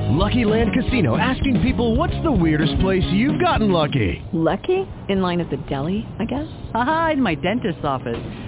Lucky Land Casino asking people what's the weirdest place you've gotten lucky? Lucky? In line at the deli, I guess? Aha, in my dentist's office.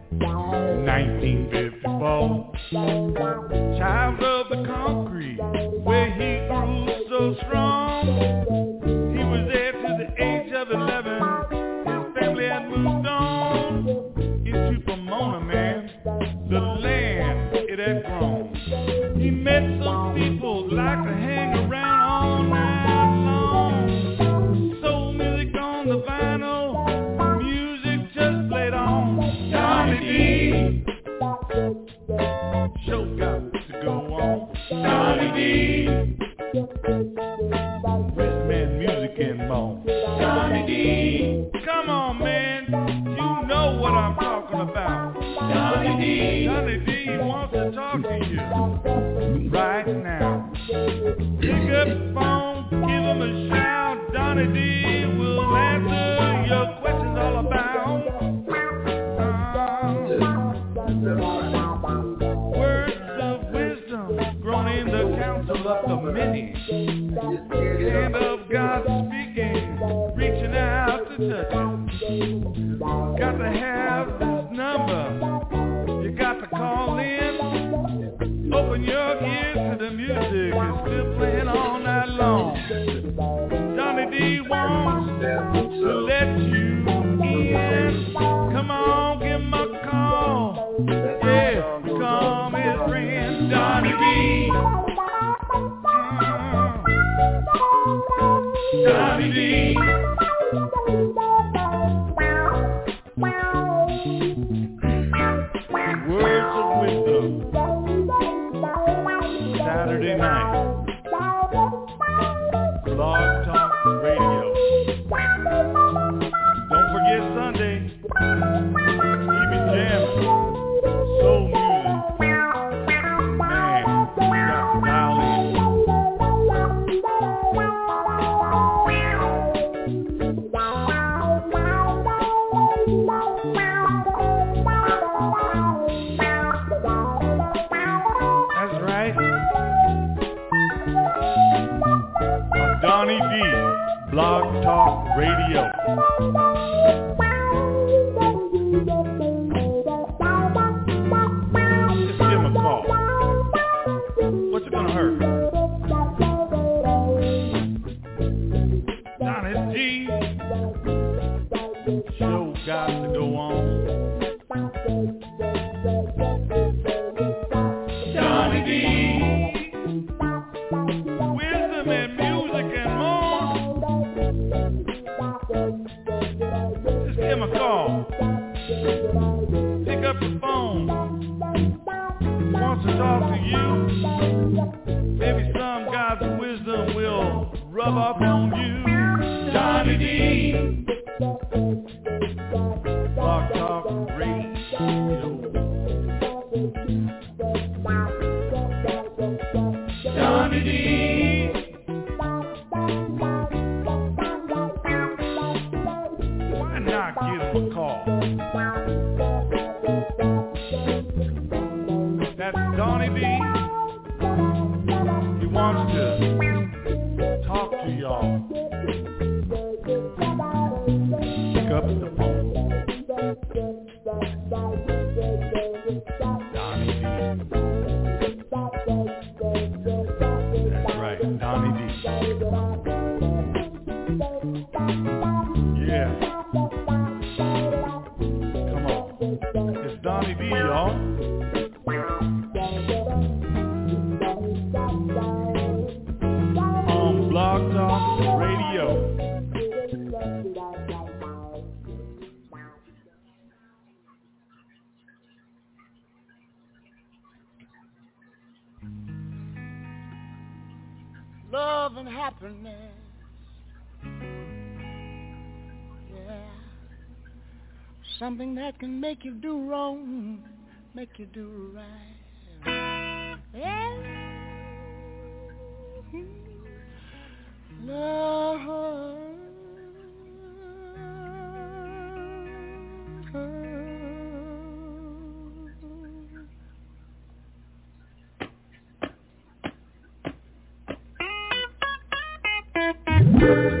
1954. Child of the concrete, where he grew so strong. Johnny D. Rich man, music and more. Johnny D. Come on, man. You know what I'm talking about. Johnny D. Johnny D wants to talk to you right now. Pick up the phone, give him a shout. Johnny D to touch. Got to have this number. You got to call in. Open your ears to the music. It's still playing all night long. Johnny D wants to let you in. Come on, give him a call. Yeah, call his friend Johnny D. Mm. Johnny D. can make you do wrong, make you do right. Yeah. Love. love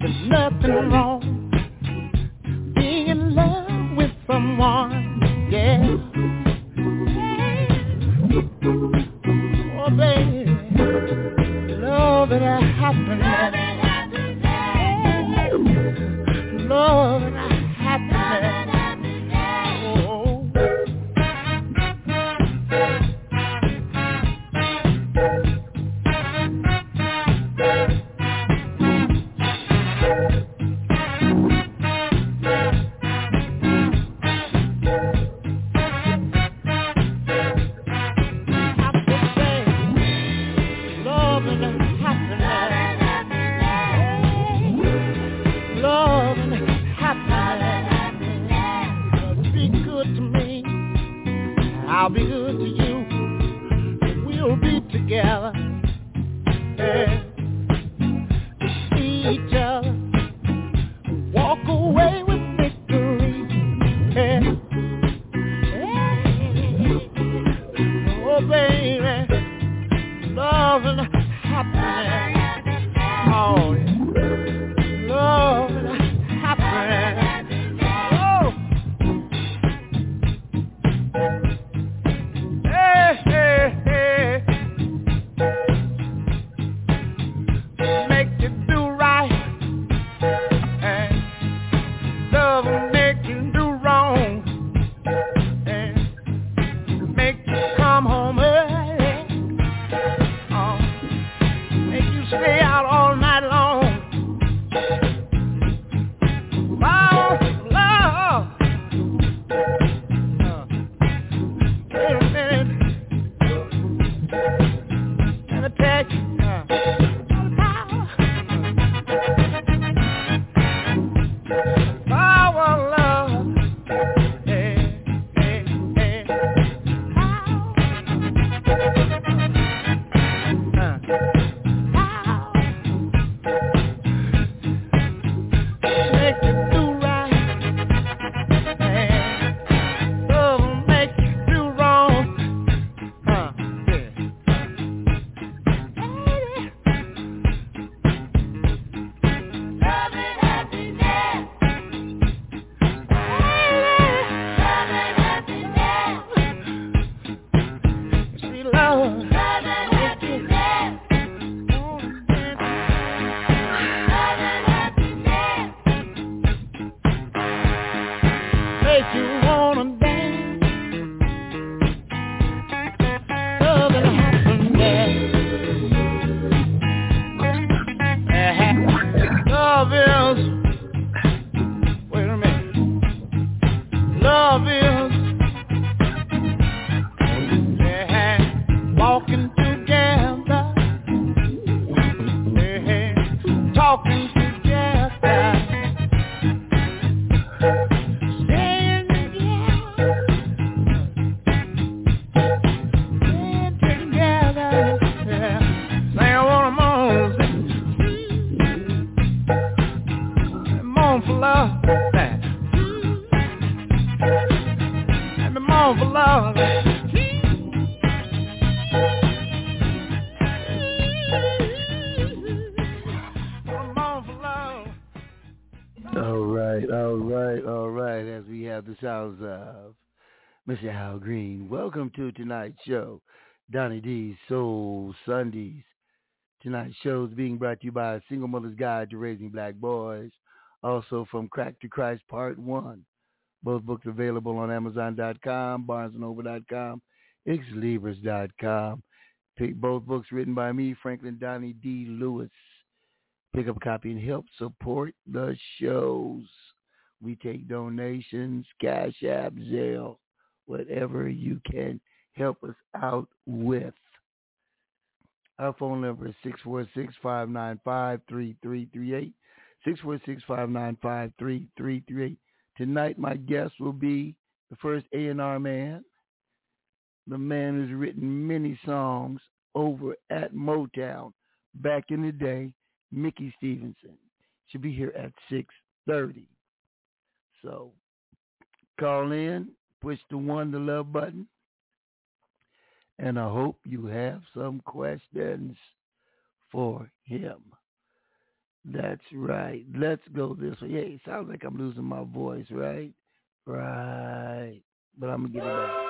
There's nothing wrong being in love with someone, yeah. Love Mr. Al Green. Welcome to tonight's show, Donny D's Soul Sundays. Tonight's show is being brought to you by Single Mother's Guide to Raising Black Boys, also from Crack to Christ Part 1. Both books available on Amazon.com, BarnesandNoble.com, XLibris.com. Pick both books written by me, Franklin Donny D. Lewis. Pick up a copy and help support the shows. We take donations, Cash App, Zelle, whatever you can help us out with. Our phone number is 646-595-3338. 646-595-3338. Tonight my guest will be the first A&R man, the man who's written many songs over at Motown back in the day, Mickey Stevenson. Should be here at 6.30. So call in, push the one, the love button, and I hope you have some questions for him. That's right. Let's go this way. Yeah, it sounds like I'm losing my voice, right? Right. But I'm going to get it back.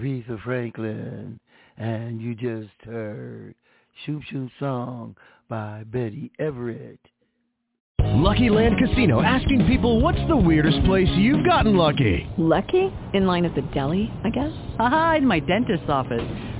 Aretha Franklin. And you just heard Shoop Shoop Song by Betty Everett. Lucky Land Casino asking people what's the weirdest place you've gotten lucky? Lucky? In line at the deli, I guess? Aha, in my dentist's office.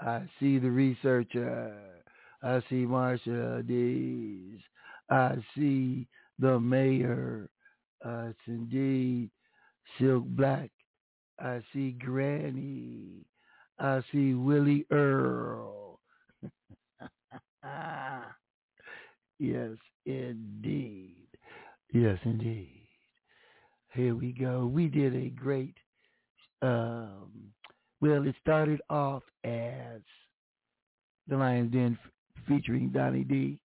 I see the researcher. I see Marsha Dees. I see the mayor. Uh, it's indeed Silk Black. I see Granny. I see Willie Earl. yes, indeed. Yes, indeed. Here we go. We did a great um, well, it started off as the Lions Den featuring Donny D.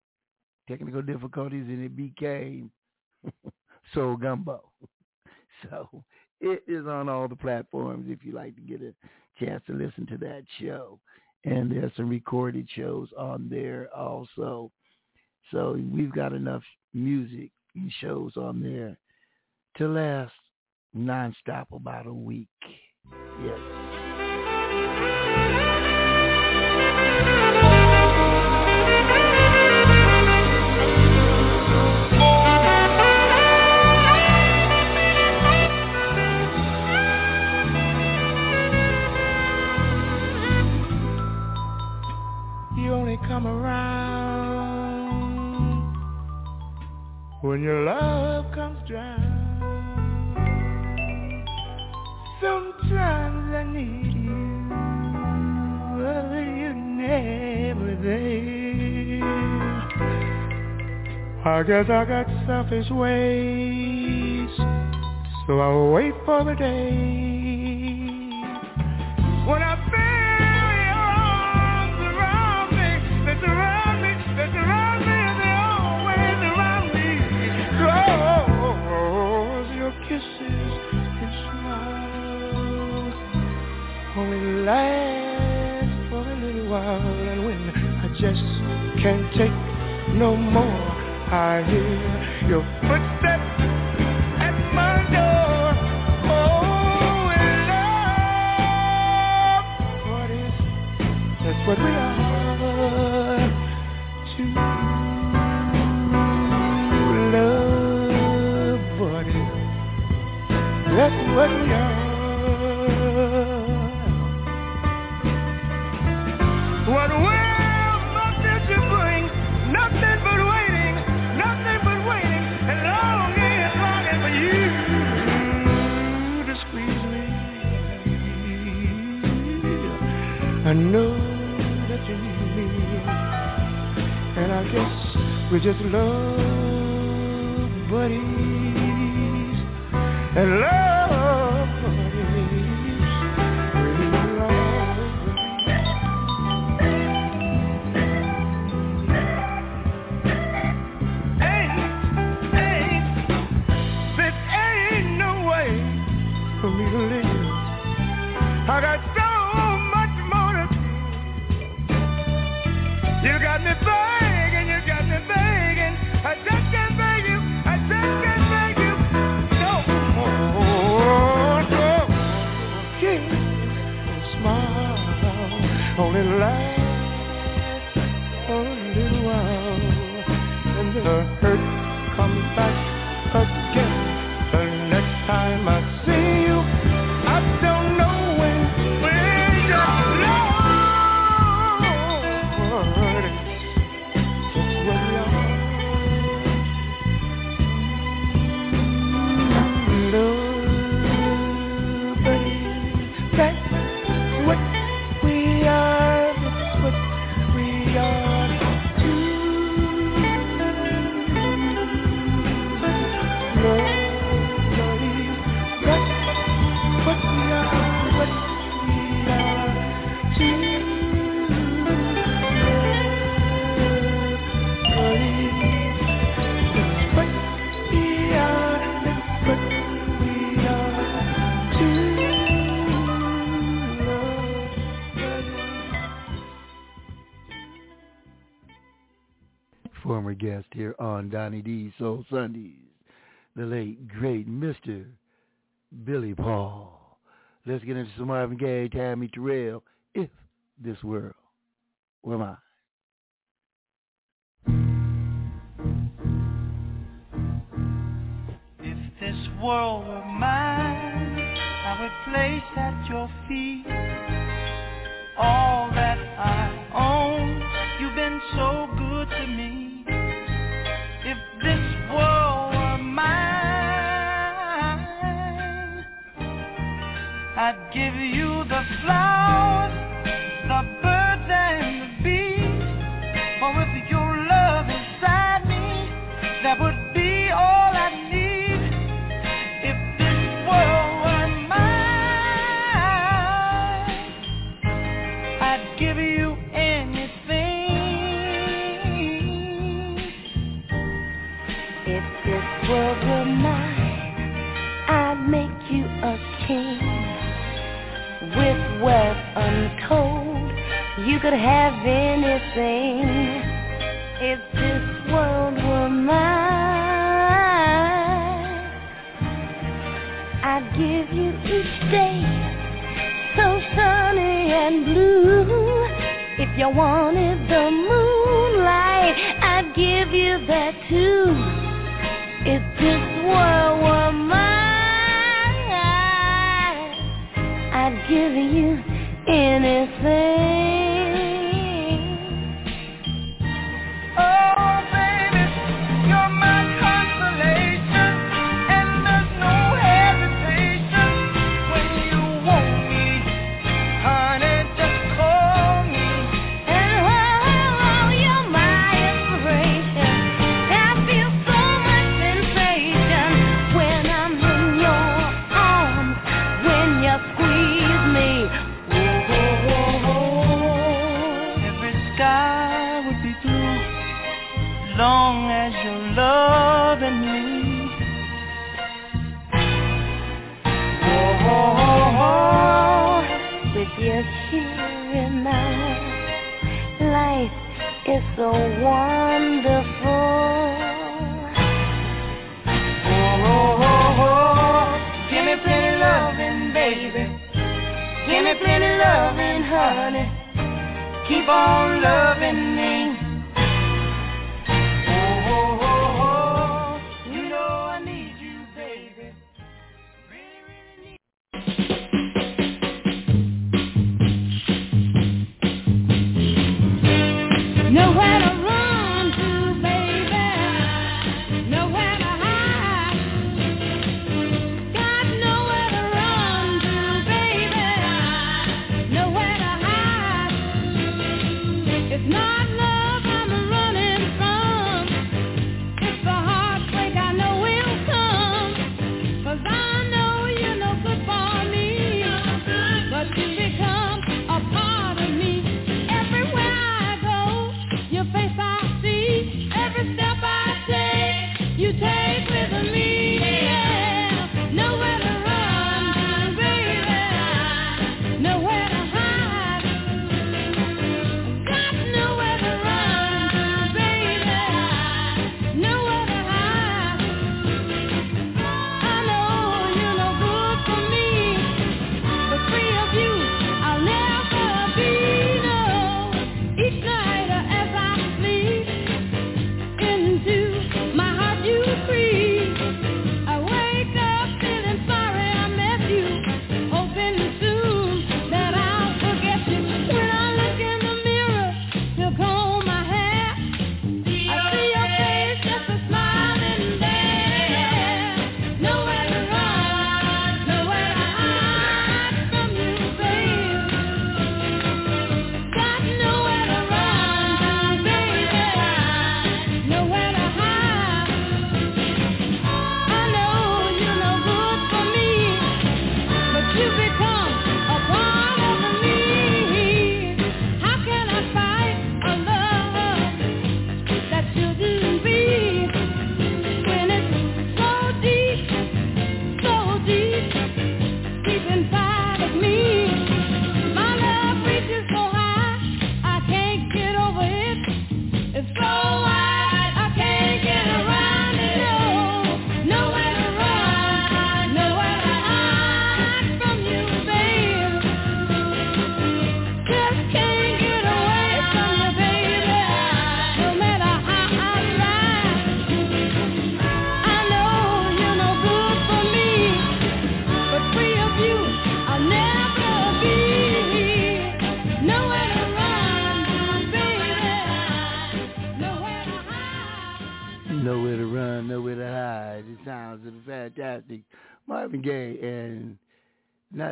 Technical difficulties, and it became Soul Gumbo. So it is on all the platforms if you like to get a chance to listen to that show. And there's some recorded shows on there also. So we've got enough music and shows on there to last nonstop about a week. Yes. When your love comes down. Sometimes I need you, but you're never there. I guess I got selfish ways, so I'll wait for the day when I last for a little while, and when I just can't take no more, I hear your footsteps just love here on Donny D's Soul Sundays. The late, great Mr. Billy Paul. Let's get into some Marvin Gaye, Tammy Terrell, If This World Were Mine. If this world were mine, I would place at your feet all that I own. You've been so good to me. I'd give you the flowers, the birds and the bees.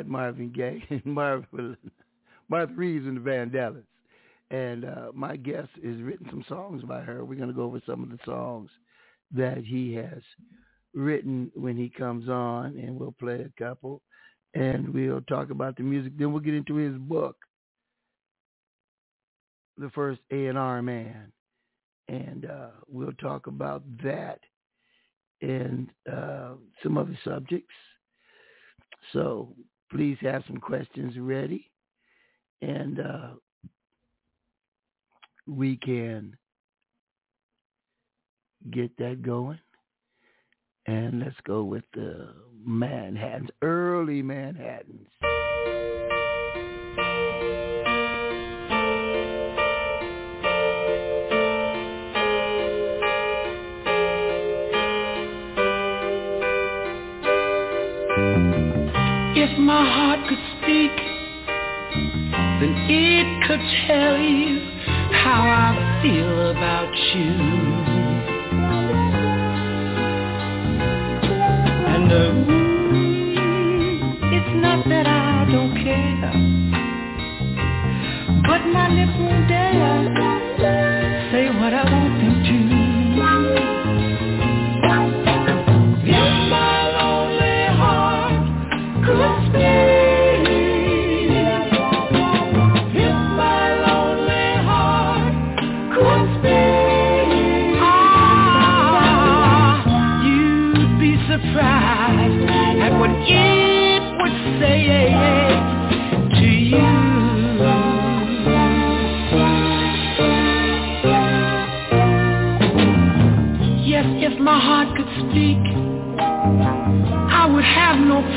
Marvin Gaye, Marvin Martha Reeves and the Vandellas. And uh, my guest has written some songs by her. We're going to go over some of the songs that he has written when he comes on, and we'll play a couple, and we'll talk about the music. Then we'll get into his book, The First A&R Man, and uh, we'll talk about that and uh, some other subjects. So please have some questions ready, and uh, we can get that going. And let's go with the Manhattans, early Manhattans. If my heart could speak, then it could tell you how I feel about you. And uh, it's not that I don't care, but my lips won't dare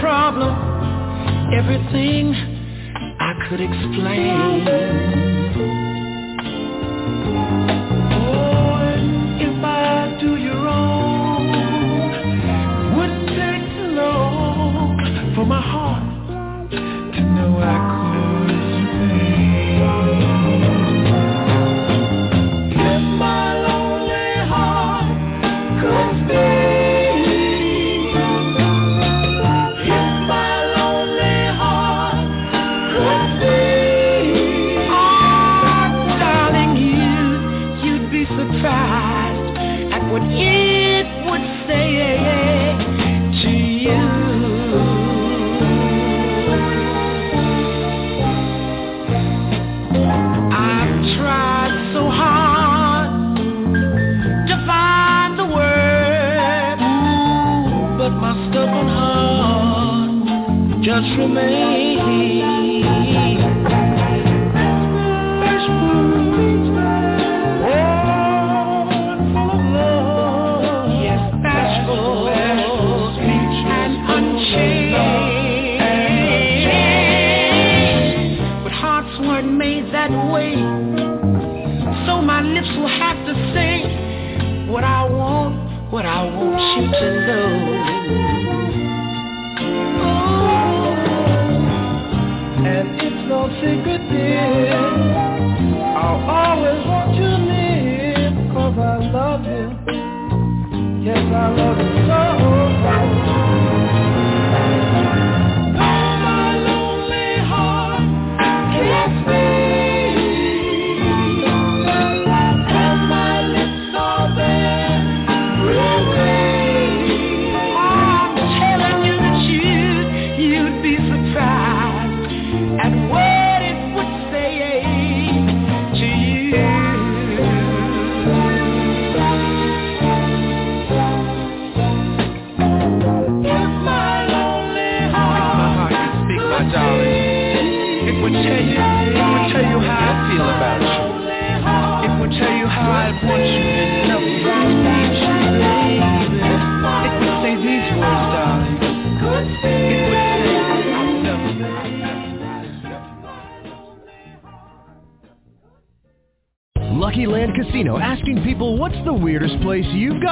problem. Everything I could explain. Heart just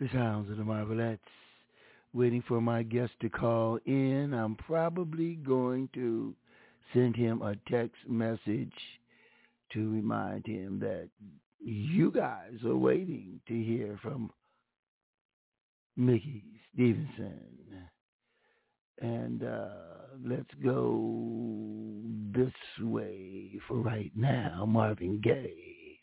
The sounds of the Marvelettes. Waiting for my guest to call in. I'm probably going to send him a text message to remind him that you guys are waiting to hear from Mickey Stevenson. And uh, let's go this way for right now, Marvin Gaye.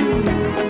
you.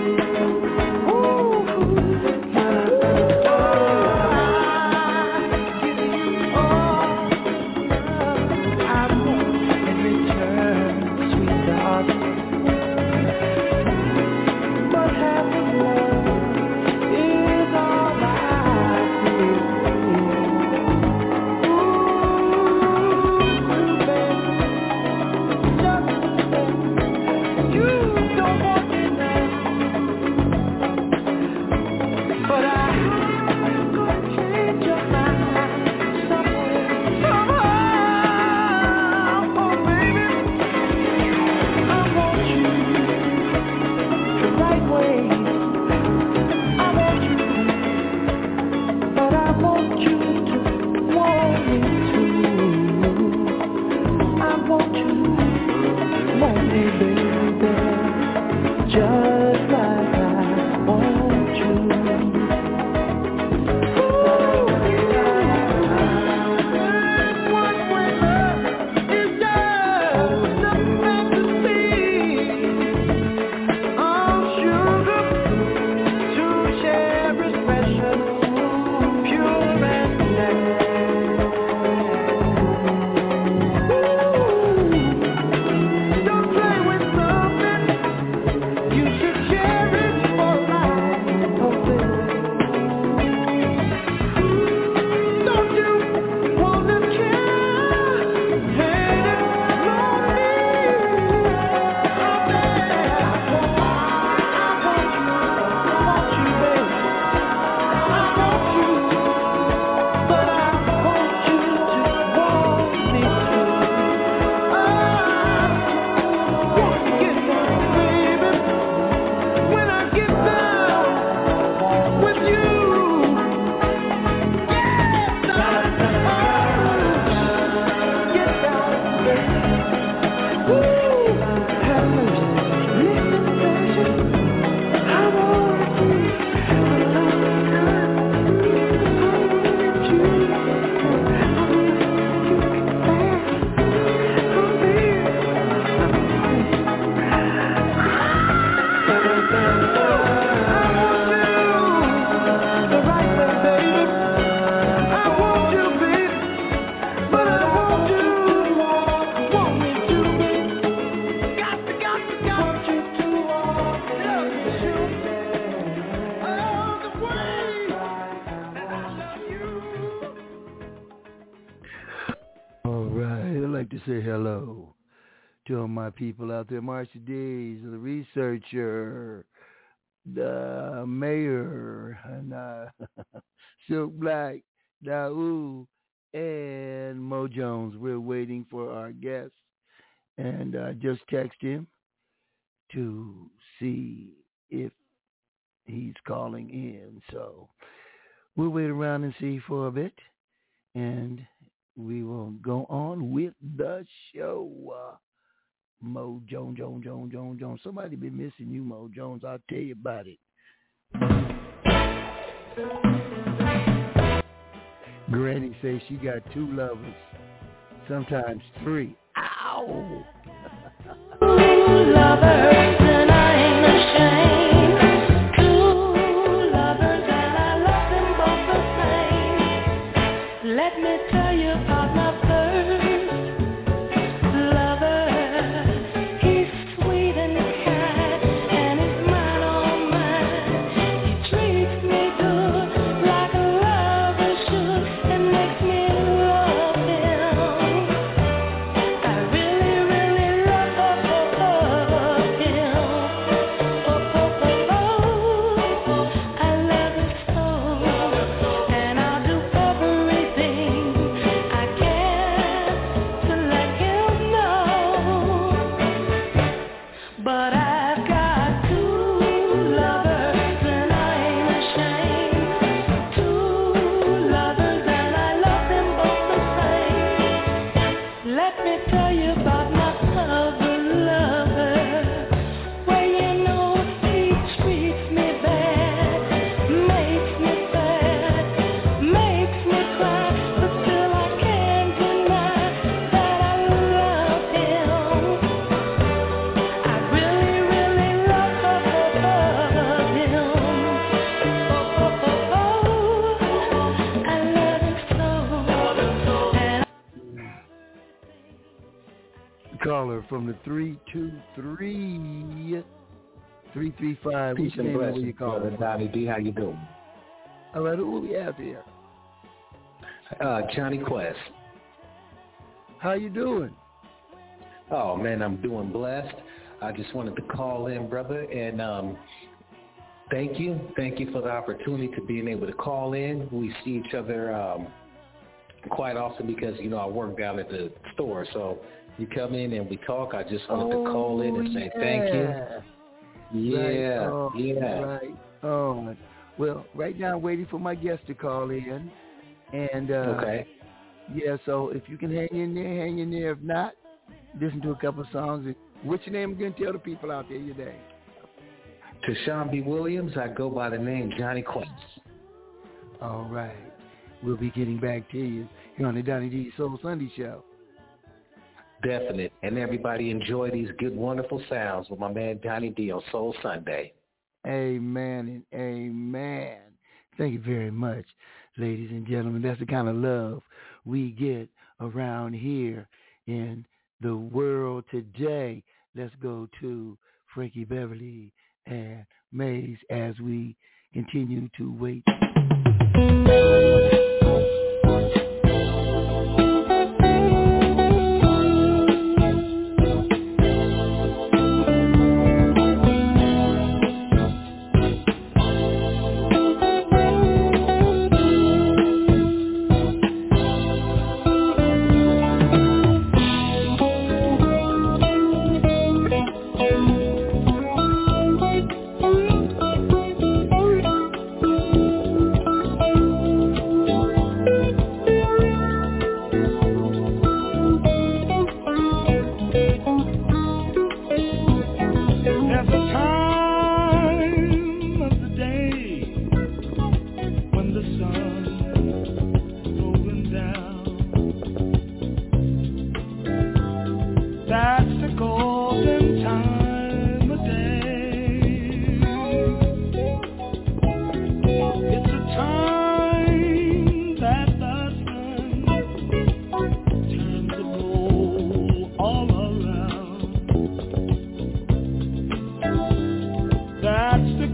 My people out there. Marcia Days, the researcher, the mayor, and uh, Silk Black, Daou, and Mo Jones. We're waiting for our guest. And uh, just text him to see if he's calling in. So we'll wait around and see for a bit. And we will go on with the show. Mo Jones, Jones, Jones, Jones, Jones. Somebody been missing you, Mo Jones. I'll tell you about it. Granny says she got two lovers, sometimes three. Ow! lovers, and I ain't ashamed. Let me tell you about my 335. Peace What's your and where blessings, you brother Donny D. How you doing? All right, who we have here? Uh, Johnny Quest. How you doing? Oh man, I'm doing blessed. I just wanted to call in, brother, and um, thank you, thank you for the opportunity to being able to call in. We see each other um, quite often because you know I work down at the store, so you come in and we talk. I just wanted to call in and say thank you. Yeah, Right. Oh, yeah. Right. Oh, well, right now I'm waiting for my guest to call in, and uh, Okay. yeah. So if you can hang in there, hang in there. If not, listen to a couple of songs. What's your name again? Tell the people out there your name. To Sean B. Williams, I go by the name Johnny Quest. All right. We'll be getting back to you here on the Donny D Soul Sunday Show. Definite. And everybody enjoy these good, wonderful sounds with my man Donny D on Soul Sunday. Amen and amen. Thank you very much, ladies and gentlemen. That's the kind of love we get around here in the world today. Let's go to Frankie Beverly and Maze as we continue to wait.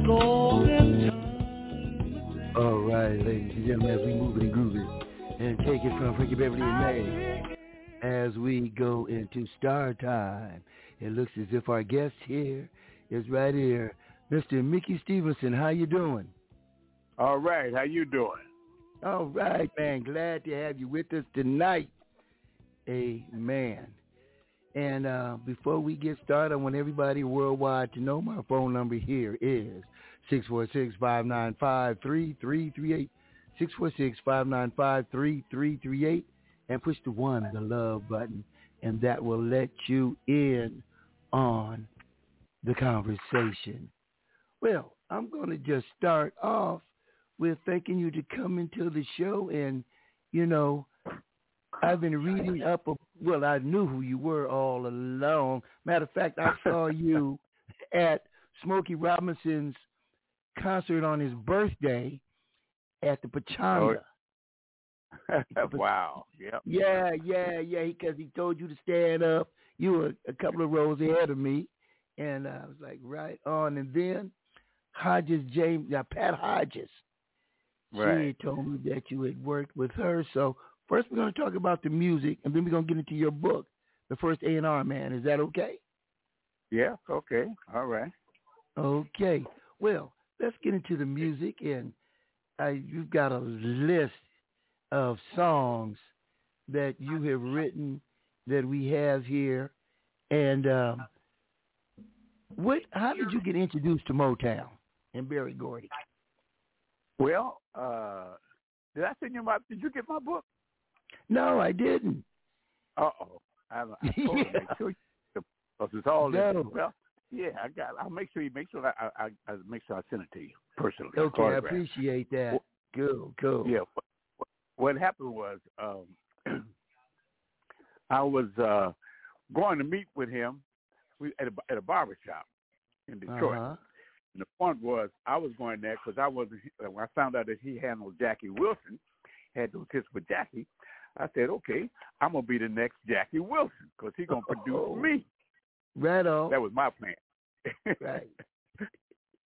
All right, ladies and gentlemen, as we move it and groove it and take it from Frankie Beverly and Maze as we go into Star Time. It looks as if our guest here is right here, Mr. Mickey Stevenson. How you doing? All right, how you doing? All right, man. Glad to have you with us tonight. Amen. And uh, before we get started, I want everybody worldwide to know my phone number here is 646-595-3338, 646-595-3338, and push the one, the love button, and that will let you in on the conversation. Well, I'm going to just start off with thanking you to come into the show and, you know, I've been reading up. A, well, I knew who you were all along. Matter of fact, I saw you at Smokey Robinson's concert on his birthday at the Pechanga. wow. Yep. Yeah, yeah, yeah. Because he, told you to stand up. You were a couple of rows ahead of me, and I was like, right on. And then Hodges James, uh, Pat Hodges, Right. she told me that you had worked with her. So first, we're going to talk about the music, and then we're going to get into your book, the first A and R man. Is that okay? Yeah. Okay. All right. Okay. Well, let's get into the music, and uh, you've got a list of songs that you have written that we have here. And um, what? How did you get introduced to Motown and Berry Gordy? Well, uh, did I send you my? Did you get my book? No, I didn't. Uh oh. I'm, I'm make sure you because it's all in. No. Well, yeah, I got. I'll make sure you make sure I, I, I make sure I send it to you personally. Okay, I appreciate that. Cool, cool. Yeah. What happened was um, I was uh, going to meet with him we, at a at a barber shop in Detroit. Uh-huh. And the point was, I was going there because I wasn't. When I found out that he handled Jackie Wilson, had those hits with Jackie, I said, okay, I'm gonna be the next Jackie Wilson because he's gonna produce Oh. me. Right on. That was my plan. right.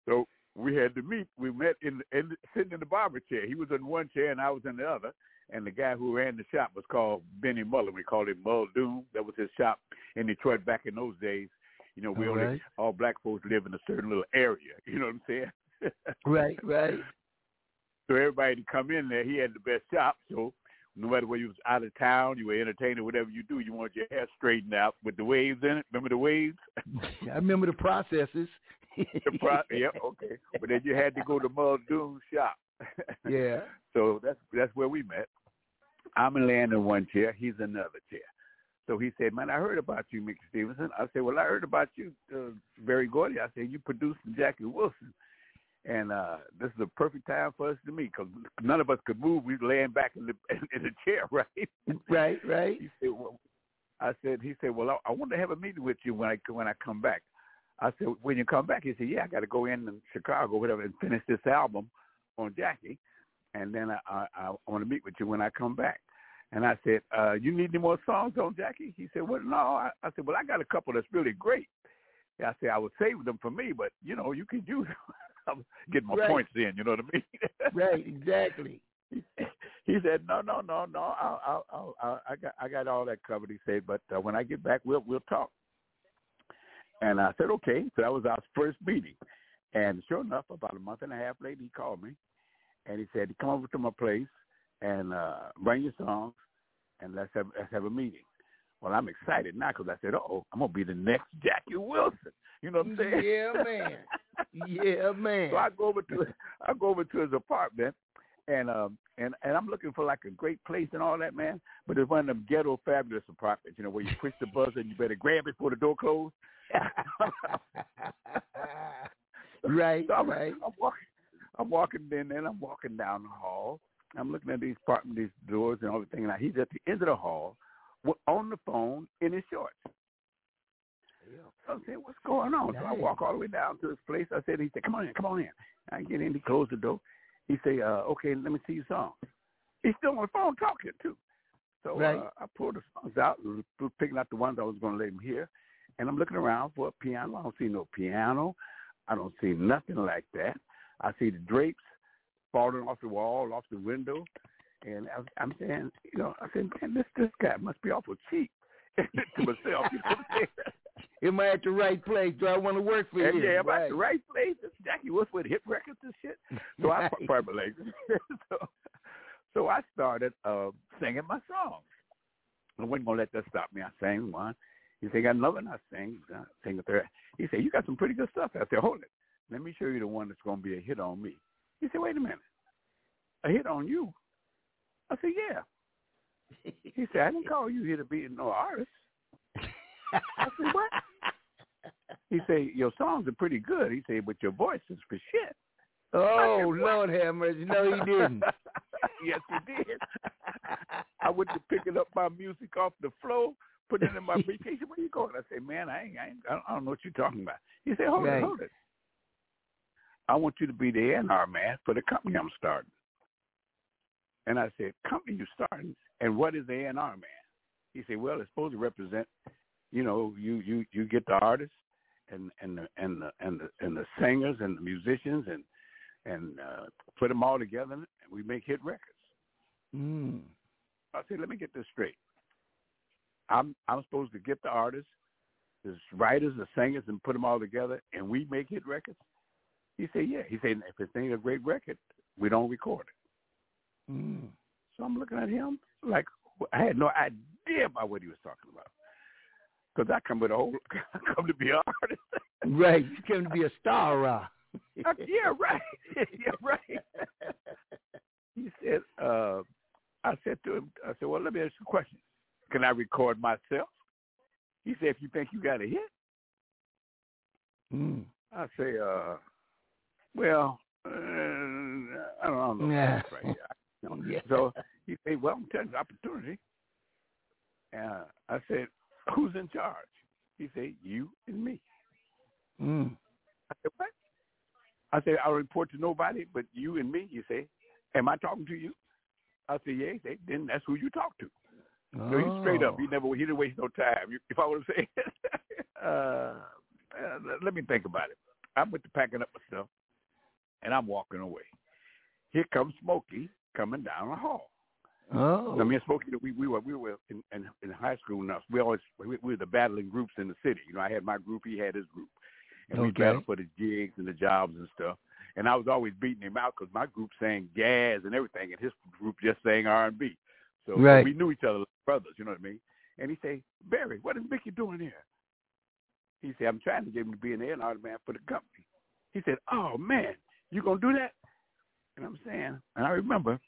So we had to meet. We met in, in sitting in the barber chair. He was in one chair and I was in the other. And the guy who ran the shop was called Benny Muller. We called him Muldoon. That was his shop in Detroit back in those days. You know, we All only right. all black folks live in a certain little area. You know what I'm saying? Right, right. So everybody to come in there, he had the best shop. So no matter where you was out of town, you were entertaining, whatever you do, you want your hair straightened out with the waves in it. Remember the waves? I remember the processes. the pro- yep, okay. But then you had to go to Muldoon's shop. Yeah. So that's that's where we met. I'm in land in one chair. He's another chair. So he said, "Man, I heard about you, Mickey Stevenson." I said, "Well, I heard about you, uh, Berry Gordy." I said, "You produced Jackie Wilson, and uh this is a perfect time for us to meet because none of us could move. We were laying back in the in the chair, right?" Right, right. He said, "Well," I said, "He said, well, I, I want to have a meeting with you when I when I come back." I said, "When you come back?" He said, "Yeah, I got to go in, in Chicago, whatever, and finish this album on Jackie, and then I I, I want to meet with you when I come back." And I said, uh, "You need any more songs on Jackie?" He said, "Well, no." I, I said, "Well, I got a couple that's really great." I said, "I would save them for me, but you know, you can use them. I'm getting my Right. points in. You know what I mean?" right, exactly. he said, "No, no, no, no. I'll, I'll, I'll, I'll, I got, I got all that covered." He said, "But uh, when I get back, we'll, we'll talk." And I said, "Okay." So that was our first meeting. And sure enough, about a month and a half later, he called me, and he said, "Come over to my place and uh bring your songs, and let's have let's have a meeting." Well, I'm excited now because I said, "Oh, I'm gonna be the next Jackie Wilson." You know what I'm saying? Yeah, man. Yeah, man. So I go over to I go over to his apartment, and um and and I'm looking for like a great place and all that, man. But it's one of them ghetto fabulous apartments, you know, where you push the buzzer and you better grab it before the door closed. right, so I'm, right. I'm walking, I'm walking in, and I'm walking down the hall. I'm looking at these apartment, these doors and everything. And he's at the end of the hall, on the phone in his shorts. I said, "What's going on?" So I walk all the way down to his place. I said, "He said, come on in, come on in." I get in. He closed the door. He say, uh, "Okay, let me see your songs." He's still on the phone talking too. So Right. uh, I pulled the songs out, picking out the ones I was going to let him hear, and I'm looking around for a piano. I don't see no piano. I don't see nothing like that. I see the drapes falling off the wall, off the window, and I, I'm saying, you know, I said, man, this this guy must be awful cheap to myself. You know I'm I at the right place? Do I want to work for And you? yeah, am I at the right place? This Jackie Wilson with hit records and shit. So I purple so, so I started uh, singing my songs. I wasn't gonna let that stop me. I sang one. He said, "Got another one." I sang, uh, sang a third. He said, "You got some pretty good stuff." I said, "Hold it. Let me show you the one that's gonna be a hit on me." He said, "Wait a minute, a hit on you?" I said, "Yeah." He said, "I didn't call you here to be no artist." I said, "What?" He said, "Your songs are pretty good." He said, "But your voice is for shit." Oh, Lord have mercy. No, he didn't. yes, he did. I went to picking up my music off the floor, put it in my briefcase. He said, Where you going? I said, Man, I ain't, I, ain't, I don't- I don't know what you're talking about. He said, Hold Right. it, hold it. I want you to be the A&R man for the company I'm starting. And I said, Company you starting? And what is the A&R man? He said, Well, it's supposed to represent, you know, you you you get the artists and and the and the and the and the singers and the musicians and and uh, put them all together and we make hit records. Mm. I said, let me get this straight. I'm I'm supposed to get the artists, the writers, the singers, and put them all together, and we make hit records. He said, yeah. He said, if it ain't a great record, we don't record it. Mm. So I'm looking at him like I had no idea about what he was talking about. Because I come with a whole, I come to be an artist. Right. You came to be a star. I- yeah, right. yeah, right. he said, uh, I said to him, I said, well, let me ask you a question. Can I record myself? He said, if you think you got a hit. Mm. I say, uh, well, uh, I don't, I don't know. Yeah. Right. Yeah. So he said, well, I'm telling you the opportunity. Uh, I said, who's in charge? He said, you and me. Mm. I said, what? I said, I'll report to nobody but you and me. You say, am I talking to you? I said, yeah. He said, then that's who you talk to. Oh. So he's straight up. Oh. He never he didn't waste no time. If I would have said, uh, uh, let me think about it. I went to packing up my stuff, and I'm walking away. Here comes Smokey coming down the hall. Oh. Now, me and Smokey, we we were we were in in, in high school enough. We always we, we were the battling groups in the city. You know, I had my group, he had his group, and we Okay. battled for the gigs and the jobs and stuff. And I was always beating him out because my group sang jazz and everything, and his group just sang R and B. So so Right. we knew each other like brothers. You know what I mean? And he say, Berry, what is Mickey doing here? He said, I'm trying to get him to be an A&R man for the company. He said, Oh man, you gonna do that? And I'm saying, and I remember,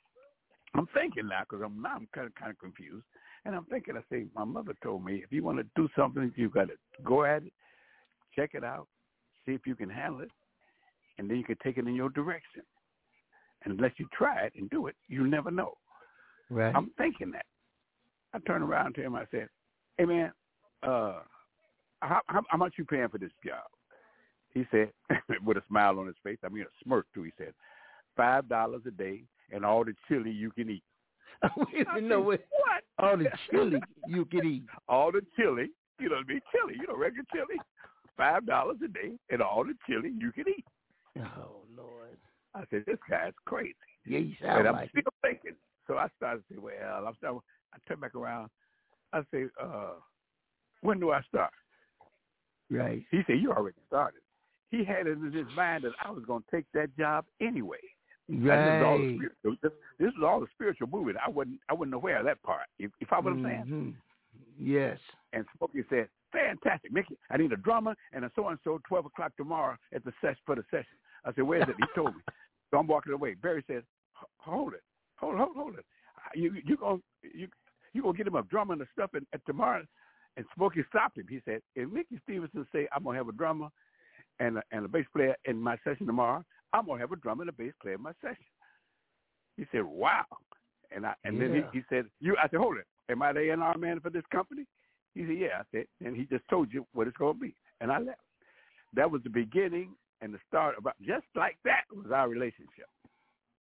I'm thinking now because I'm now I'm kind of kind of confused, and I'm thinking, I say, my mother told me if you want to do something, you got to go at it, check it out, see if you can handle it, and then you can take it in your direction. And unless you try it and do it, you never know. Right. I'm thinking that. I turned around to him. I said, "Hey man, uh, how, how, how much you paying for this job?" He said, with a smile on his face. I mean, a smirk too. He said, five dollars a day and all the chili you can eat. Wait a I minute, no, said, wait. What? All the chili you can eat. all the chili, you know what I mean? Chili, you know, regular chili. Five dollars a day and all the chili you can eat. Oh Lord. I said, this guy's crazy. Yeah, you sound and I'm like still thinking. So I started to say, well, I'm starting, I turn back around. I say, uh, when do I start? Right. He said, you already started. He had it in his mind that I was going to take that job anyway. Now, This is all the Right. spiritual. This, is all the spiritual movement. I wasn't. I wasn't aware of that part. If, if I was saying. Mhm. Yes. And Smokey said, "Fantastic, Mickey. I need a drummer and a so and so. Twelve o'clock tomorrow at the session for the session." I said, "Where is it?" He told me. So I'm walking away. Berry says, "Hold it, hold, hold, hold it. You you gonna you you gonna get him a drummer and the stuff and, and tomorrow." And Smokey stopped him. He said, "If Mickey Stevenson say I'm gonna have a drummer and a, and a bass player in my session tomorrow, I'm gonna have a drum and a bass player in my session." He said, "Wow." And I and then he, he said, "You." I said, "Hold it. Am I the A&R man for this company?" He said, "Yeah." I said, and he just told you what it's going to be, and I left. That was the beginning and the start. About just like that was our relationship.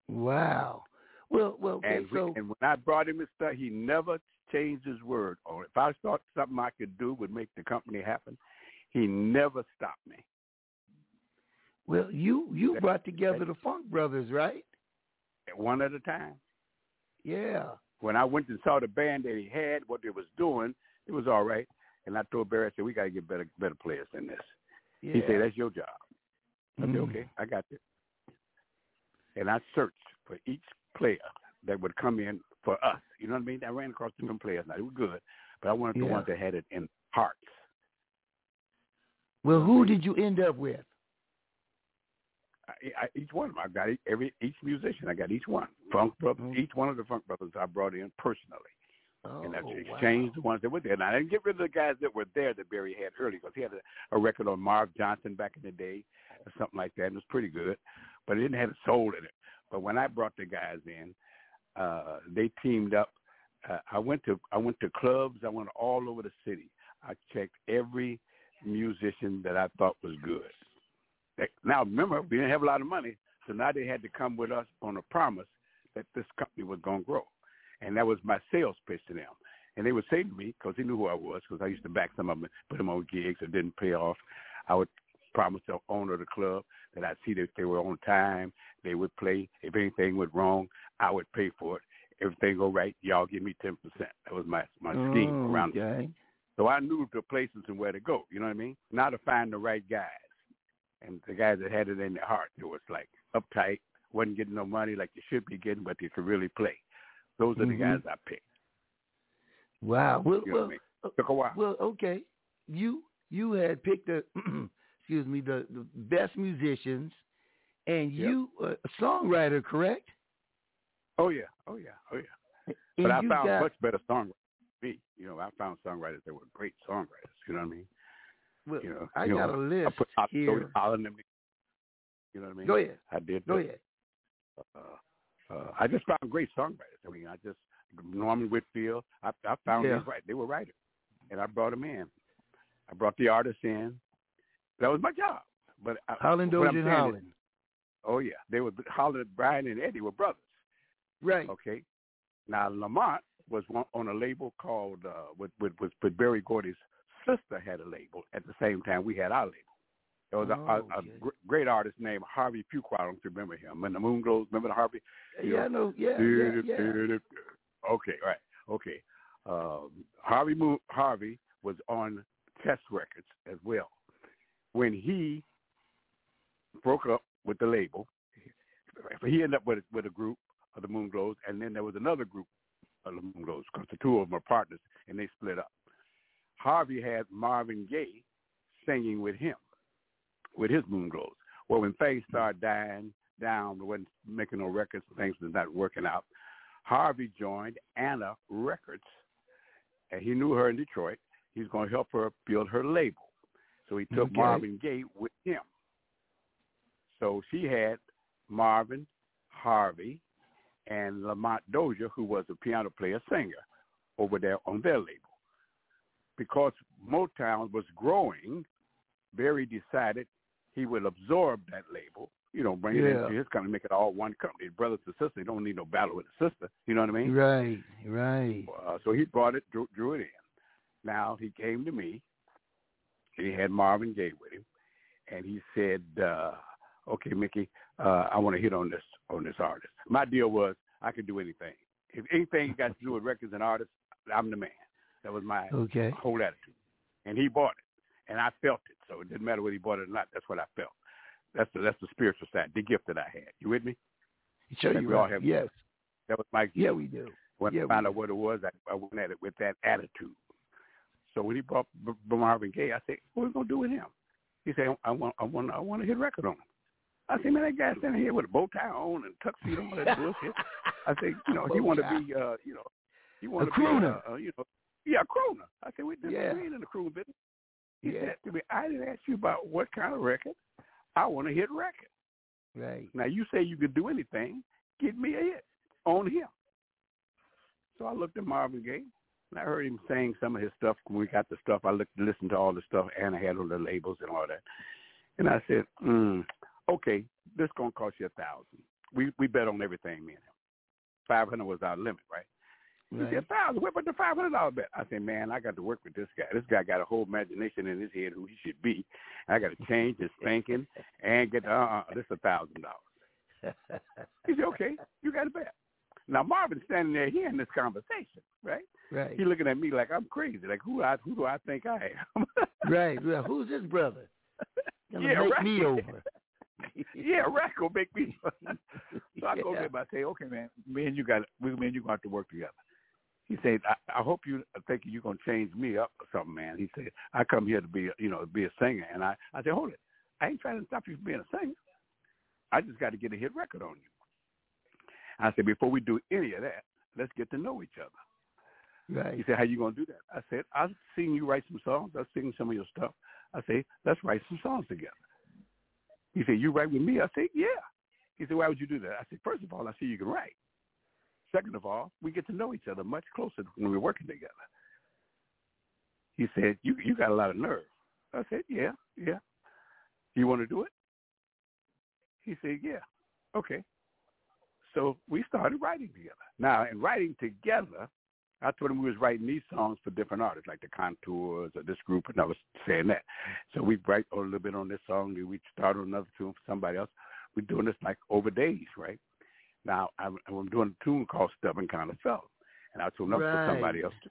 Wow. Well, well, okay, and, we, so and when I brought him his stuff, he never changed his word. Or if I thought something I could do would make the company happen, he never stopped me. Well, you you brought together the Funk Brothers, right? One at a time. Yeah. When I went and saw the band that he had, what they was doing, it was all right. And I told Berry, I said, we got to get better better players than this. Yeah. He said, that's your job. I said, Mhm. okay, I got it. And I searched for each player that would come in for us. You know what I mean? I ran across different players. Now, they were good, but I wanted the Yeah. ones that had it in hearts. Well, who did you end up with? I, I, each one of them, I got each, every each musician. I got each one. Funk brothers, each one of the funk brothers, I brought in personally, Oh, and I wow. exchanged the ones that were there. And I didn't get rid of the guys that were there that Berry had early because he had a, a record on Marv Johnson back in the day, or something like that. And it was pretty good, but it didn't have a soul in it. But when I brought the guys in, uh, they teamed up. Uh, I went to I went to clubs. I went all over the city. I checked every musician that I thought was good. Now remember, we didn't have a lot of money, so now they had to come with us on a promise that this company was going to grow, and that was my sales pitch to them. And they would say to me, because they knew who I was, because I used to back some of them, put them on gigs that didn't pay off. I would promise the owner of the club that I'd see that they were on time, they would play. If anything went wrong, I would pay for it. Everything go right, y'all give me ten percent. That was my my scheme Oh, around. okay. So I knew the places and where to go. You know what I mean? Now to find the right guys, and the guys that had it in their heart. It was like uptight, wasn't getting no money like you should be getting, but they could really play. Those are the Mhm. guys I picked. Wow. Well, You know I well? Took a while. well, okay. You you had picked the excuse me the the best musicians, and Yep. you uh, a songwriter, correct? Oh yeah, oh yeah, oh yeah. And But I found got, much better songwriters. than Me, you know, I found songwriters that were great songwriters. You know what I mean? You know, I you got know, a list I put out here. all them. You know what I mean? Go ahead. I did. Go that. ahead. Uh, uh, I just found great songwriters. I mean, I just Norman Whitfield. I, I found Yeah. them right. They were writers, and I brought them in. I brought the artists in. That was my job. But I, Holland, Dozier, and saying is- Holland. oh yeah, they were Holland, Brian, and Eddie were brothers. Right. Okay. Now Lamont was one, on a label called uh, with, with with with Berry Gordy's sister had a label at the same time we had our label. There was a, Oh, a, a gr- great artist named Harvey Fuqua. I don't know if you remember him. When the moon glows, remember the Harvey? You Yeah, I know. Yeah, yeah, yeah. Okay, right. Okay. Um, Harvey Moon, Harvey was on Chess Records as well. When he broke up with the label, he ended up with with a group of the Moonglows, and then there was another group of the Moonglows because the two of them are partners, and they split up. Harvey had Marvin Gaye singing with him, with his Moonglows. Well, when things started dying down, wasn't making no records, things was not working out. Harvey joined Anna Records, and he knew her in Detroit. He's going to help her build her label. So he took Okay. Marvin Gaye with him. So she had Marvin, Harvey, and Lamont Dozier, who was a piano player singer, over there on their label. Because Motown was growing, Berry decided he would absorb that label, you know, bring it Yeah. into his company, make it all one company. Brothers and sisters, they don't need no battle with a sister. You know what I mean? Right, right. Uh, so he brought it, drew, drew it in. Now he came to me, and he had Marvin Gaye with him, and he said, uh, "Okay, Mickey, uh, I want to hit on this on this artist." My deal was I could do anything. If anything got to do with records and artists, I'm the man. That was my Okay. whole attitude. And he bought it, and I felt it. So it didn't matter whether he bought it or not. That's what I felt. That's the that's the spiritual side, the gift that I had. You with me? Sure, you we all have- Yes. That was my gift. Yeah, we do. When Yeah, I found out what it was, I, I went at it with that attitude. So when he brought B- B- Marvin Gaye, I said, "What are we gonna do with him?" He said, "I want, I want, I want to hit record on him." I said, "Man, that guy standing here with a bow tie on and tuxedo on, that bullshit." I said, "You know, he want to be, uh, you know, he want to be, crooner. uh, uh, you know, yeah, crooner." I said, "We, Yeah. we ain't in the crooner business." He Yeah. said to me, "I didn't ask you about what kind of record. I want to hit record." Right. Now you say you could do anything. Get me a hit on him. So I looked at Marvin Gaye and I heard him saying some of his stuff when we got the stuff. I looked listened to all the stuff Anna had on the labels and all that. And I said, mm, okay, this gonna cost you a thousand. We we bet on everything, me and him. Five hundred was our limit, right? He Right. said, thousand, what about the five hundred dollar bet? I said, Man, I got to work with this guy. This guy got a whole imagination in his head who he should be. I gotta change his thinking and get uh uh this a thousand dollars. He said, Okay, you got a bet. Now Marvin's standing there hearing this conversation, right? Right. He looking at me like I'm crazy. Like who I who do I think I am? right. Well, who's this brother? Gonna Yeah, make right. me over. yeah, right. Go make me. so I go Yeah. there and I say, okay, man, me and you got we me and you to have to work together. He said, I, I hope you think you're gonna change me up or something, man. He said, I come here to be, a, you know, be a singer, and I, I said, hold it, I ain't trying to stop you from being a singer. I just got to get a hit record on you. I said, before we do any of that, let's get to know each other. Right. He said, how you gonna do that? I said, I've seen you write some songs. I've seen some of your stuff. I say, let's write some songs together. He said, you write with me? I said, yeah. He said, why would you do that? I said, first of all, I see you can write. Second of all, we get to know each other much closer when we're working together. He said, you you got a lot of nerve. I said, yeah, yeah. You want to do it? He said, yeah. Okay. So we started writing together. Now, in writing together, I told him we was writing these songs for different artists, like the Contours or this group, and I was saying that. So we write a little bit on this song, then we start on another tune for somebody else. We're doing this like over days, right? Now I'm, I'm doing a tune called "Stubborn Kind of Fella," and I told him for somebody else. Too.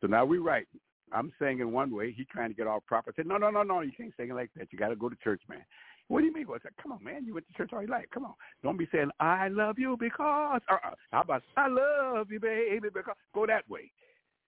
So now we write. I'm singing one way. He trying to get all proper. I said, no, no, no, no. You can't sing it like that. You got to go to church, man. What do you mean? Well, I said, come on, man. You went to church all your life. Come on. Don't be saying, I love you because. Uh-uh. How about, I love you, baby, because. Go that way.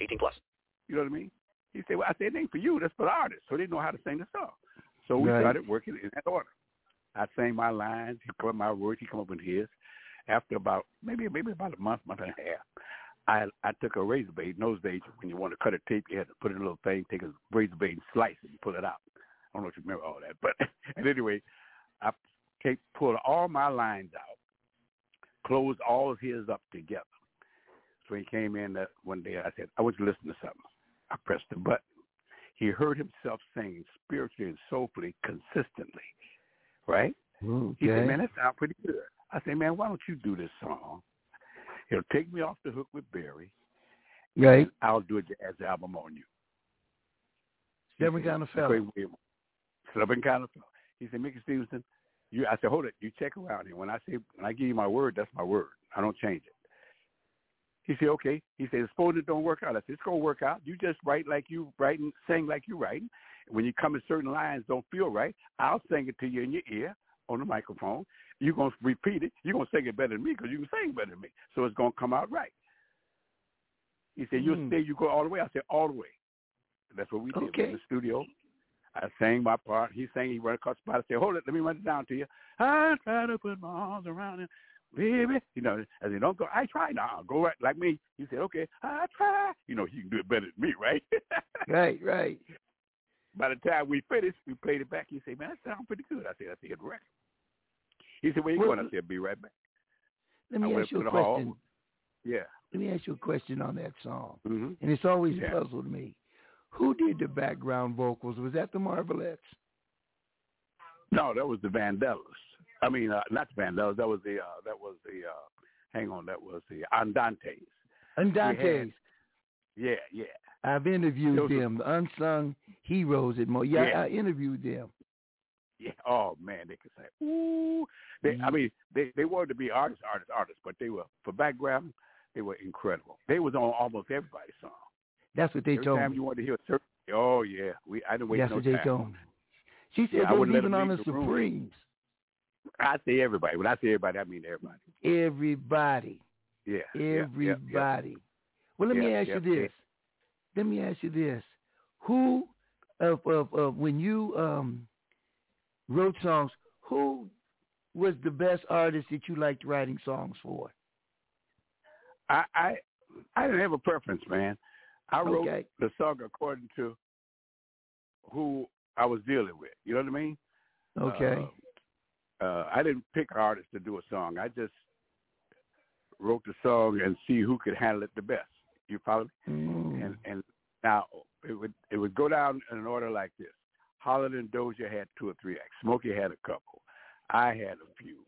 18 plus. You know what I mean? He said, well, I said, it ain't for you. That's for the artists. So they know how to sing the song. So we Right. started working in that order. I sang my lines. He put my words. He come up with his. After about maybe maybe about a month, month and a half, I I took a razor blade. In those days, when you want to cut a tape, you had to put in a little thing, take a razor blade and slice it and pull it out. I don't know if you remember all that, but and anyway, I take pulled all my lines out, closed all of his up together. So he came in that one day. I said, I want you to listen to something. I pressed the button. He heard himself singing spiritually and soulfully consistently, right? Okay. He said, man, that sounds pretty good. I said, man, why don't you do this song? He'll take me off the hook with Berry. Right. I'll do a jazz album on you. Stubborn kind of fella. Stubborn kind of fella. He said, Mickey Stevenson, you I said, hold it, you check around here. When I say when I give you my word, that's my word. I don't change it. He said, okay. He said, suppose it don't work out. I said, it's gonna work out. You just write like you writing, sing like you writing. When you come in certain lines don't feel right, I'll sing it to you in your ear on the microphone. You're gonna repeat it. You're gonna sing it better than me because you can sing better than me. So it's gonna come out right. He said, you'll Mm. stay, you go all the way. I said, all the way. That's what we did. Okay. in the studio. I sang my part. He sang. He ran across the spot. I said, "Hold it, let me run it down to you." I try to put my arms around him, baby. You know, I said, "Don't go." I try now. Go right like me. He said, "Okay." I try. You know, you can do it better than me, right? Right, right. By the time we finished, we played it back. He said, "Man, that sounds pretty good." I said, "I said, record." He said, "Where you Well, going?" I said, "Be right back." Let me I ask you a the hall. question. Yeah. Let me ask you a question on that song. Mm-hmm. And it's always Yeah. puzzled me. Who did the background vocals? Was that the Marvelettes? No, that was the Vandellas. I mean, uh, not the Vandellas. That was the. Uh, that was the. Uh, hang on. That was the Andantes. Andantes. Yeah, yeah. I've interviewed are- them, the unsung heroes at Mo. Yeah, Yeah. I interviewed them. Yeah. Oh man, they could say, ooh. They, I mean, they they wanted to be artists, artists, artists, but they were for background. They were incredible. They was on almost everybody's song. That's what they Every told time me. you wanted to hear a certain, oh yeah, we I didn't wait That's no what they told me. She said Yeah, I they was wouldn't let even on the. Supremes. I say everybody. When I say everybody, I mean everybody. Everybody. Yeah. yeah, yeah, yeah. Everybody. Well, let me ask you this. Let me ask you this. Who of of, of when you um wrote songs, who was the best artist that you liked writing songs for? I I I didn't have a preference, man. I wrote Okay. the song according to who I was dealing with. You know what I mean? Okay. Uh, uh, I didn't pick artists to do a song. I just wrote the song and see who could handle it the best. You follow me? Mm. And and now it would it would go down in an order like this. Holland and Dozier had two or three acts. Smokey had a couple. I had a few.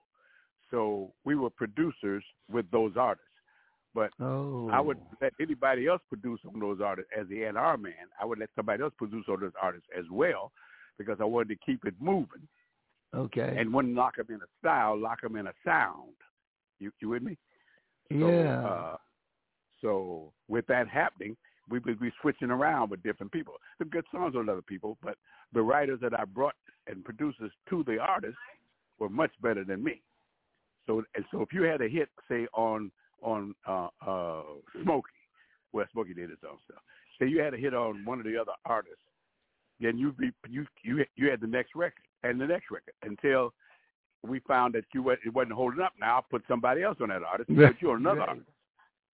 So we were producers with those artists. But oh. I would let anybody else produce on those artists as the A&R man. I would let somebody else produce on those artists as well because I wanted to keep it moving Okay. and wouldn't lock them in a style, lock them in a sound. You you with me? So, yeah. uh, so with that happening, we would be switching around with different people. The good songs on other people, but the writers that I brought and producers to the artists were much better than me. So and so if you had a hit, say on on uh uh Smokey, well Smokey did his own stuff. Say you had a hit on one of the other artists, then you'd be you you you had the next record and the next record until we found that you wa- it wasn't holding up. Now I'll put somebody else on that artist. and Put you on another Right. artist.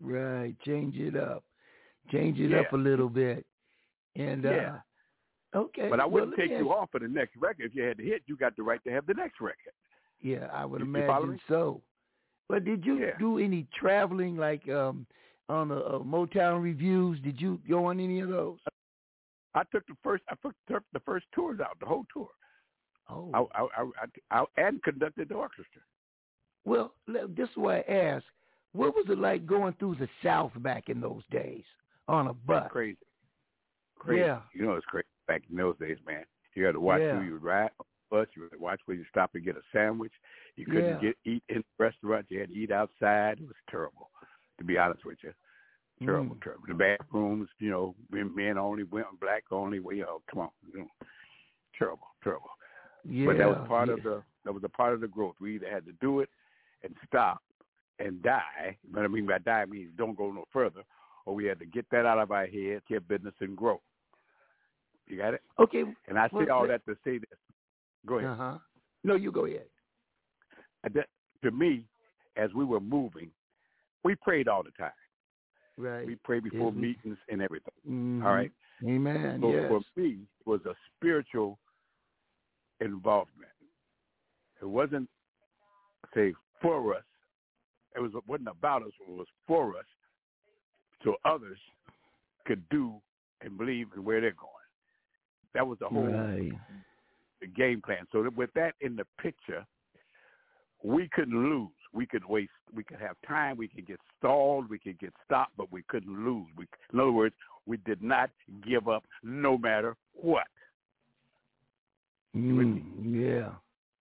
Right. Change it up. Change it Yeah. up a little bit. And Yeah. uh okay. But I wouldn't me take you off for the next record. If you had the hit, you got the right to have the next record. Yeah, I would You- you imagine me? so. But did you Yeah. do any traveling, like um on the uh, Motown revues? Did you go on any of those? I took the first. I took the first tours out, the whole tour. Oh. I, I, I, I, and conducted the orchestra. Well, this is why I asked. What was it like going through the South back in those days on a bus? Crazy, crazy. Yeah. You know, it's crazy back in those days, man. You had to watch Yeah. who you ride on the bus. You had to watch where you stop and get a sandwich. You couldn't Yeah. get eat in restaurants. You had to eat outside. It was terrible, to be honest with you. Terrible, Mm. terrible. The bathrooms, you know, men only, women black only. Well, you come on, you know, terrible, terrible. Yeah. but that was part yeah. of the that was a part of the growth. We either had to do it and stop and die. But I mean by die means don't go no further, or we had to get that out of our head, get business and grow. You got it? Okay. And I say all that to say this. Go ahead. Uh huh. No, you go ahead. That- to me, as we were moving, we prayed all the time. Right. We pray before we- meetings and everything. Mhm. All right. Amen. So yes. for me, it was a spiritual involvement. It wasn't say for us. It was it wasn't about us. It was for us, so others could do and believe in where they're going. That was the whole Right. the game plan. So with that in the picture, we couldn't lose. We could waste. We could have time. We could get stalled. We could get stopped, but we couldn't lose. We, in other words, we did not give up, no matter what. Mm, yeah.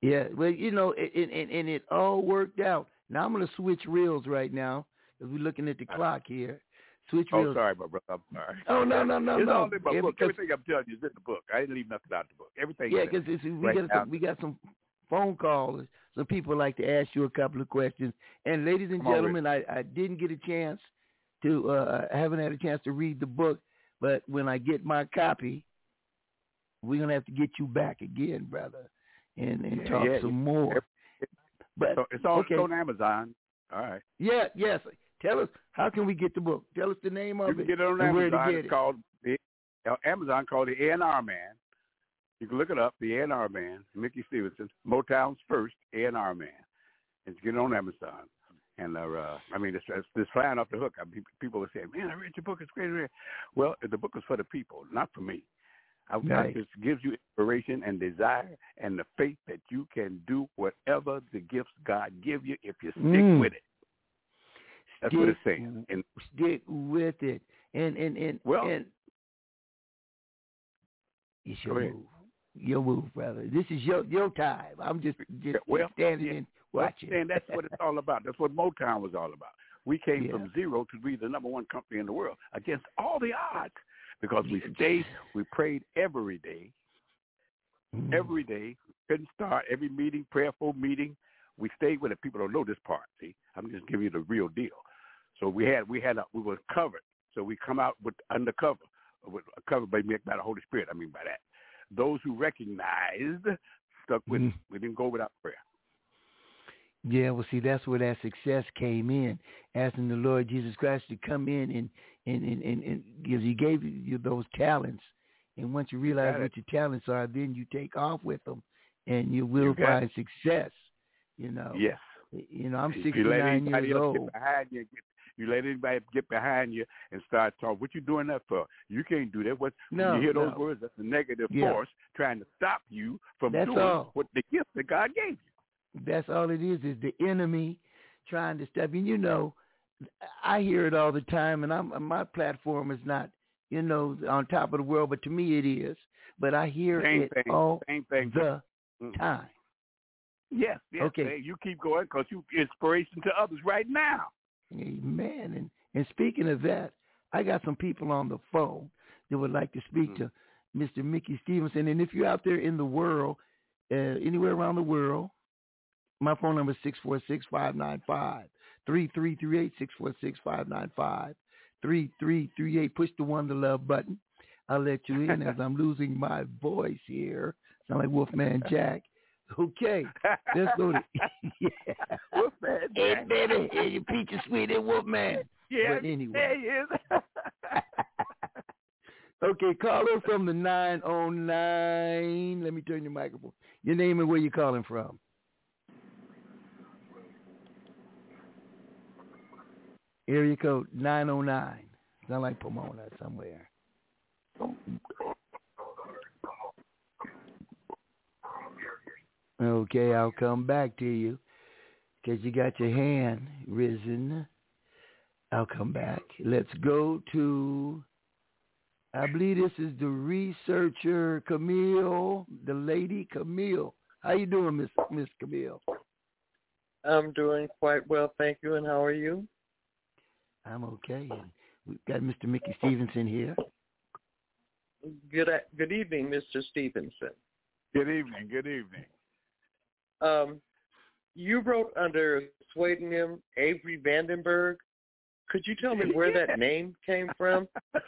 Yeah. Well, you know, and, and, and it all worked out. Now I'm going to switch reels right now because we're looking at the clock here. Switch Oh, reels. Oh, sorry, my brother. I'm sorry. Oh, no, no, no, it's no. all in my Yeah, book. Everything I'm telling you is in the book. I didn't leave nothing out of the book. Everything. Yeah, because it. we got some, we got some phone calls. Some people like to ask you a couple of questions. And ladies and Come gentlemen, I, I didn't get a chance to. Uh, I haven't had a chance to read the book, but when I get my copy, we're gonna have to get you back again, brother, and and Yeah, talk yeah, some yeah. more. But So it's on, okay. on Amazon. All right. Yeah, yes. Tell us how can we get the book? Tell us the name You of can it get it on and to Amazon. It's it. called the uh, Amazon called the A&R Man. You can look it up, the A&R Man, Mickey Stevenson, Motown's first A&R Man. And get it on Amazon. And uh, uh, I mean, it's, it's, it's flying off the hook. I mean, people are saying, "Man, I read your book. It's great." great." Well, the book is for the people, not for me. I, I just gives you inspiration and desire and the faith that you can do whatever the gifts God give you if you stick Mm. with it. That's what it's saying. And Stick with it. And and and Well- and it's your move. Your move, brother. This is your your time. I'm just just well, standing yeah. and Well, watching. And that's what it's all about. That's what Motown was all about. We came Yeah. from zero to be the number one company in the world against all the odds because we stayed, we prayed every day, Mm. every day. Couldn't start every meeting, prayerful meeting. We stayed with it. People don't know this part. See, I'm just giving you the real deal. So we had, we had, a, we were covered. So we come out with undercover, with covered by by the Holy Spirit. I mean by that. Those who recognized stuck with. Mhm. it. We didn't go without prayer. Yeah, well, see, that's where that success came in, asking the Lord Jesus Christ to come in and and and and, and because He gave you those talents, and once you realize it. what your talents are, then you take off with them, and you will You find success. You know. Yes. You know, I'm If you let 69 years old. Behind you, get, you let anybody get behind you and start talking. What you doing that for? You can't do that. What No, you hear those no. words? That's a negative Yeah. force trying to stop you from That's doing all. what the gift that God gave you. That's all it is, is the enemy trying to stop. And you know, I hear it all the time, and I'm my platform is not, you know, on top of the world, but to me it is. But I hear Same it thing. all Same thing. the Mm. time. Yes. Yes. Okay. man. You keep going because you inspiration to others right now. Amen. And and speaking of that, I got some people on the phone that would like to speak Mm-hmm. to Mr. Mickey Stevenson. And if you're out there in the world, uh, anywhere around the world, my phone number is six four six five nine five three three three eight six four six five nine five three three three eight. Push the one the love button. I'll let you in as I'm losing my voice here. Sound like Wolfman Jack. Okay, let's go to yeah. Wolfman Hey baby, hey, you peachy sweet and Wolfman. Yeah. But anyway. There he is. Okay, caller from the 909. Let me turn your microphone. Your name and where you calling from. Area code 909. Sound like Pomona somewhere. Okay, I'll come back to you because you got your hand risen. I'll come back. Let's go to I believe this is the researcher Camille, the lady Camille. How you doing, Miss Miss Camille? I'm doing quite well, thank you. And how are you? I'm okay. We've got Mr. Mickey Stevenson here. Good good evening, Mr. Stevenson. Good evening. Good evening. Um, you wrote under pseudonym Avery Vandenberg. Could you tell me where that name came from?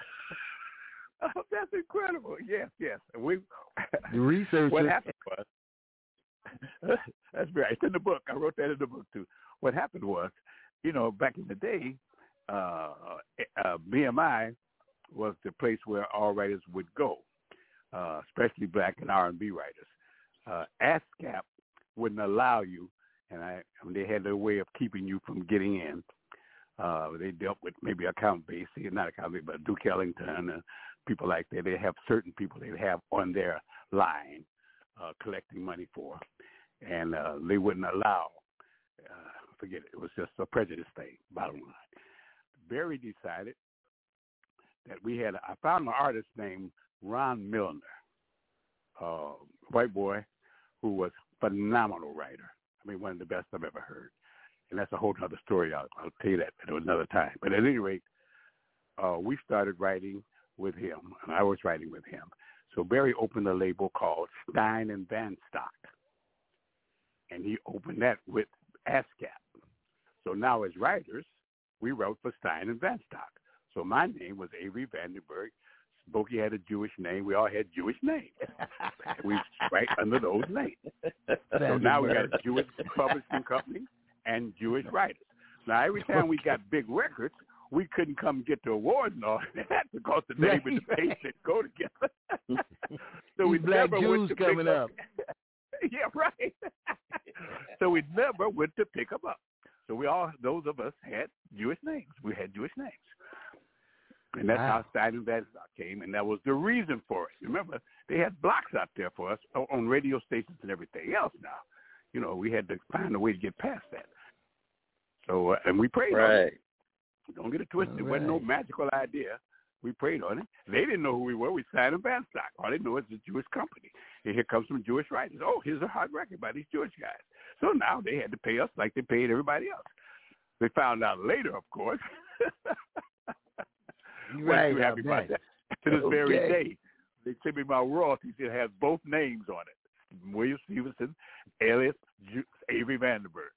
Oh, that's incredible. Yes, yes. We The researcher. what happened was that's right. It's in the book. I wrote that in the book too. What happened was, you know, back in the day, uh, uh, BMI was the place where all writers would go, uh, especially black and R&B writers. Uh, ASCAP wouldn't allow you, and I, I mean, they had their way of keeping you from getting in. Uh, they dealt with maybe account base, not account base, but Duke Ellington and people like that. They have certain people they have on their line uh, collecting money for, and uh, they wouldn't allow. Uh, forget it. It was just a prejudice thing. Bottom line, Berry decided that we had. I found an artist named Ron Miller, uh, white boy, who was phenomenal writer. I mean, one of the best I've ever heard. And that's a whole other story. I'll, I'll tell you that at another time. But at any rate, uh, we started writing with him, and I was writing with him. So Berry opened a label called Stein and Van Stock, and he opened that with ASCAP. So now as writers, we wrote for Stein and Van Stock. So my name was Avery Vandenberg. Smokey had a Jewish name. We all had Jewish names. we write under those names. So now we got a Jewish publishing company and Jewish writers. Now every time we got big records, we couldn't come get the awards and all that because the name right. and the face didn't go together. so we black never Jews went to coming up. yeah, right. so we never went to pick them up. So we all, those of us had Jewish names. We had Jewish names. And that's Wow. how Van Stock came, and that was the reason for it. Remember, they had blocks out there for us on radio stations and everything else now. You know, we had to find a way to get past that. So, uh, and we prayed on it. Don't get it twisted. It wasn't no magical idea. We prayed on it. They didn't know who we were. We signed a Van Stock. All they knew is a Jewish company. And here comes some Jewish writers. Oh, here's a hot record by these Jewish guys. So now they had to pay us like they paid everybody else. They found out later, of course. You're right. too happy about that. To this very Okay. day, they sent me my royalties. It has both names on it: William Stevenson, alias Ju- Avery Vandenberg.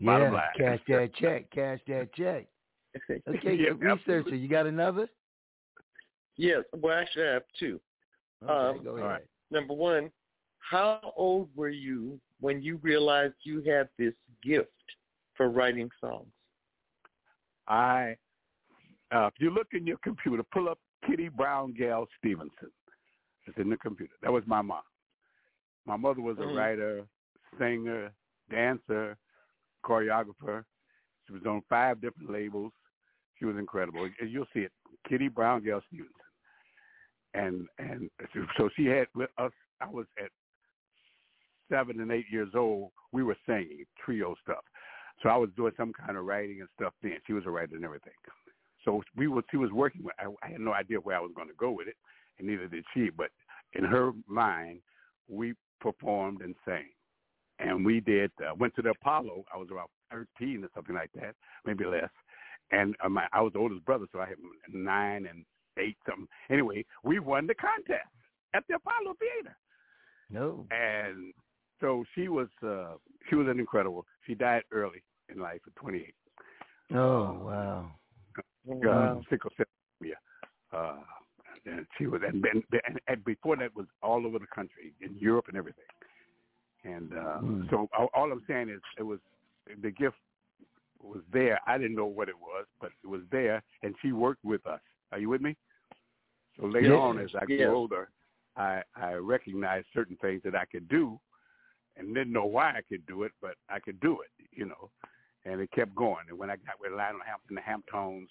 Bottom Yeah, line. cash that check. Cash that check. Okay, Yeah, researcher, you got another? Yes, well, actually, I have two. Okay, Um, go ahead. right. Number one, how old were you when you realized you had this gift for writing songs? I, uh, if you look in your computer, pull up Kitty Brown Gal Stevenson. It's in the computer. That was my mom. My mother was a Mhm. writer, singer, dancer, choreographer. She was on five different labels. She was incredible. And You'll see it, Kitty Brown Gal Stevenson. And and so she had with us. I was at seven and eight years old. We were singing trio stuff. So I was doing some kind of writing and stuff then. She was a writer and everything. So we was she was working with. I, I had no idea where I was going to go with it, and neither did she. But in her mind, we performed and sang, and we did. Uh, went to the Apollo. I was about thirteen or something like that, maybe less. And uh, my, I was the oldest brother, so I had nine and eight something. Anyway, we won the contest at the Apollo Theater. No. And so she was uh she was an incredible. She died early in life at 28. Oh, wow. Uh, sickle cell anemia. Uh, and she was and, and, and, before that was all over the country in Europe and everything. And uh Mm. so all, all I'm saying is it was the gift was there. I didn't know what it was, but it was there, and she worked with us. Are you with me? So later Yes. on, as I Yes. grew older, I I recognized certain things that I could do, and didn't know why I could do it, but I could do it, you know. And it kept going. And when I got with Lionel Hampton, the Hamptones,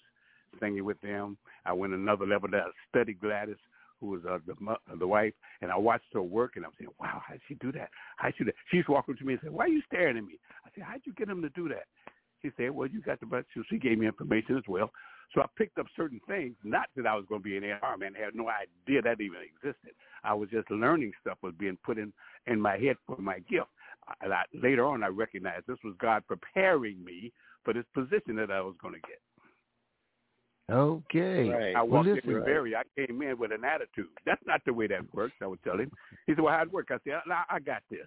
singing with them, I went another level. That I studied Gladys, who was uh, the uh, the wife, and I watched her work, and I'm saying, "Wow, how'd she do that? How'd she do that?" She's walking to me and said, "Why are you staring at me?" I said, "How'd you get him to do that?" She said, "Well, you got the best." So she gave me information as well. So I picked up certain things. Not that I was going to be an A&R man. I had no idea that even existed. I was just learning stuff was being put in in my head for my gift. And I, later on, I recognized this was God preparing me for this position that I was going to get. Okay. I Well, walked listen. in with Berry. I came in with an attitude. That's not the way that works. I would tell him. He said, "Well, how'd it work?" I said, "I, I got this."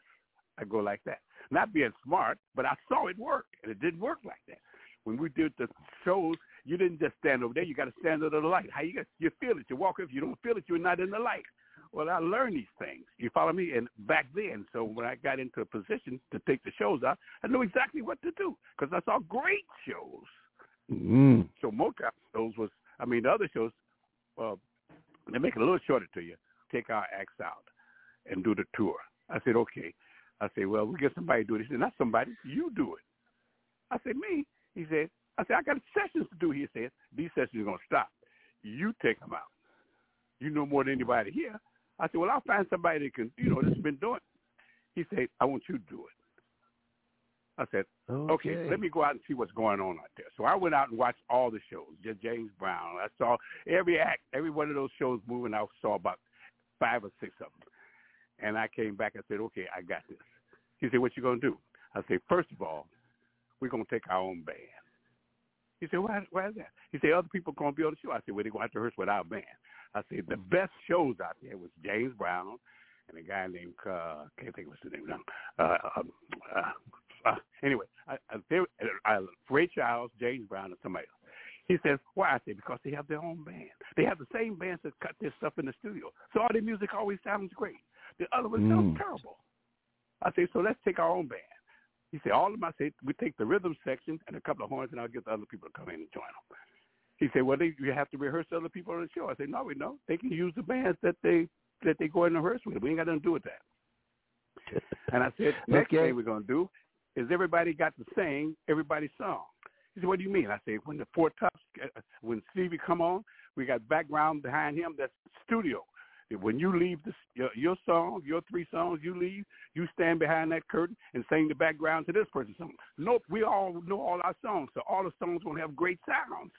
I go like that, not being smart, but I saw it work, and it didn't work like that. When we did the shows, you didn't just stand over there. You got to stand under the light. How you got? You feel it. You walk. If you don't feel it, you're not in the light. Well, I learned these things. You follow me? And back then, so when I got into a position to take the shows out, I knew exactly what to do because I saw great shows Mm. So Motown shows was, I mean, the other shows, uh, they make it a little shorter to you. Take our acts out and do the tour. I said, okay. I said, well, we get somebody to do it. He said, not somebody, you do it. I said, me? He said, I said, I got sessions to do. He said, these sessions are going to stop. You take them out. You know more than anybody here. I said, well, I'll find somebody that can, you know, that's been doing it. He said, I want you to do it. I said, okay. Okay. let me go out and see what's going on out there. So I went out and watched all the shows, just James Brown. I saw every act, every one of those shows moving. I saw about five or six of them. And I came back and said, okay, I got this. He said, what you going to do? I said, first of all, we're going to take our own band. He said, why, why is that? He said, other people going to be on the show. I said, well, they're going to have to rehearse with our band. I said, the best shows out there was James Brown and a guy named, uh, can't think of his name now. Uh, um, uh, uh, anyway, I, I, they, uh, Ray Charles, James Brown, and somebody else. He says, why? I say, because they have their own band. They have the same bands that cut their stuff in the studio. So all their music always sounds great. The other one sounds Mm. terrible. I say, so let's take our own band. He said, all of them, I said, we take the rhythm section and a couple of horns, and I'll get the other people to come in and join them. He said, well, they, you have to rehearse other people on the show. I said, no, we don't. They can use the bands that they that they go in and rehearse with. We ain't got nothing to do with that. And I said, next Okay. thing we're going to do is everybody got to sing everybody's song. He said, what do you mean? I said, when the Four Tops, uh, when Stevie come on, we got background behind him. That's studio. When you leave this, your, your song, your three songs, you leave, you stand behind that curtain and sing the background to this person's song. Nope, we all know all our songs, so all the songs going to have great sounds.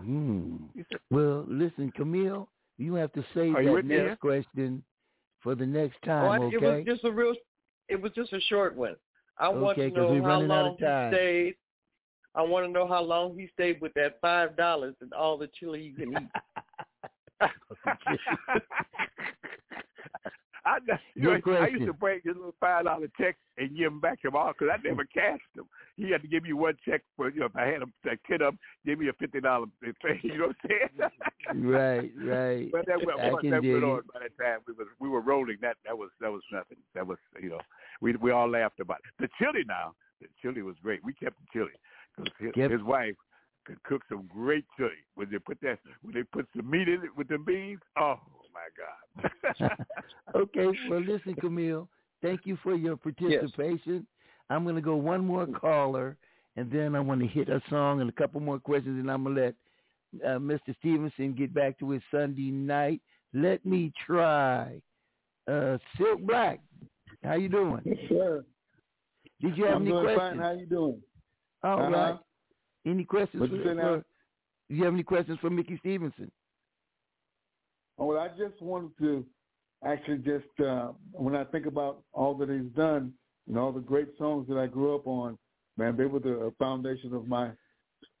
Mm. He said, Well, listen, Camille, you have to save Are that next here? question for the next Oh, time, I, okay? It was just a real. It was just a short one. I want Okay, to 'cause know how long he stayed. I want to know how long he stayed with that five dollars and all the chili you can eat. I, you know, Good I used to break his little five dollar checks and give him back to him all because I never cashed them. He had to give me one check for you know if I had him a kid up, give me a fifty dollar thing. You know what I'm saying? right, right. But that once that went on by the time we was we were rolling that that was that was nothing. That was you know we we all laughed about it. The chili now, the chili was great. We kept the chili because his, Yep. his wife could cook some great chili. When they put that when they put some meat in it with the beans, oh my god. okay, well, listen, Camille, thank you for your participation. I'm going to go one more caller, and then I want to hit a song and a couple more questions, and I'm going to let uh, Mr. Stevenson get back to his Sunday night. Let me try. Uh, Silk Black, how you doing? Yes, sir. Did you have I'm any doing questions? fine. How you doing? All Uh-huh. right. Any questions? What'd you for, for- do you have any questions for Mickey Stevenson? Oh, well, I just wanted to actually just uh, when I think about all that he's done and all the great songs that I grew up on, man, they were the foundation of my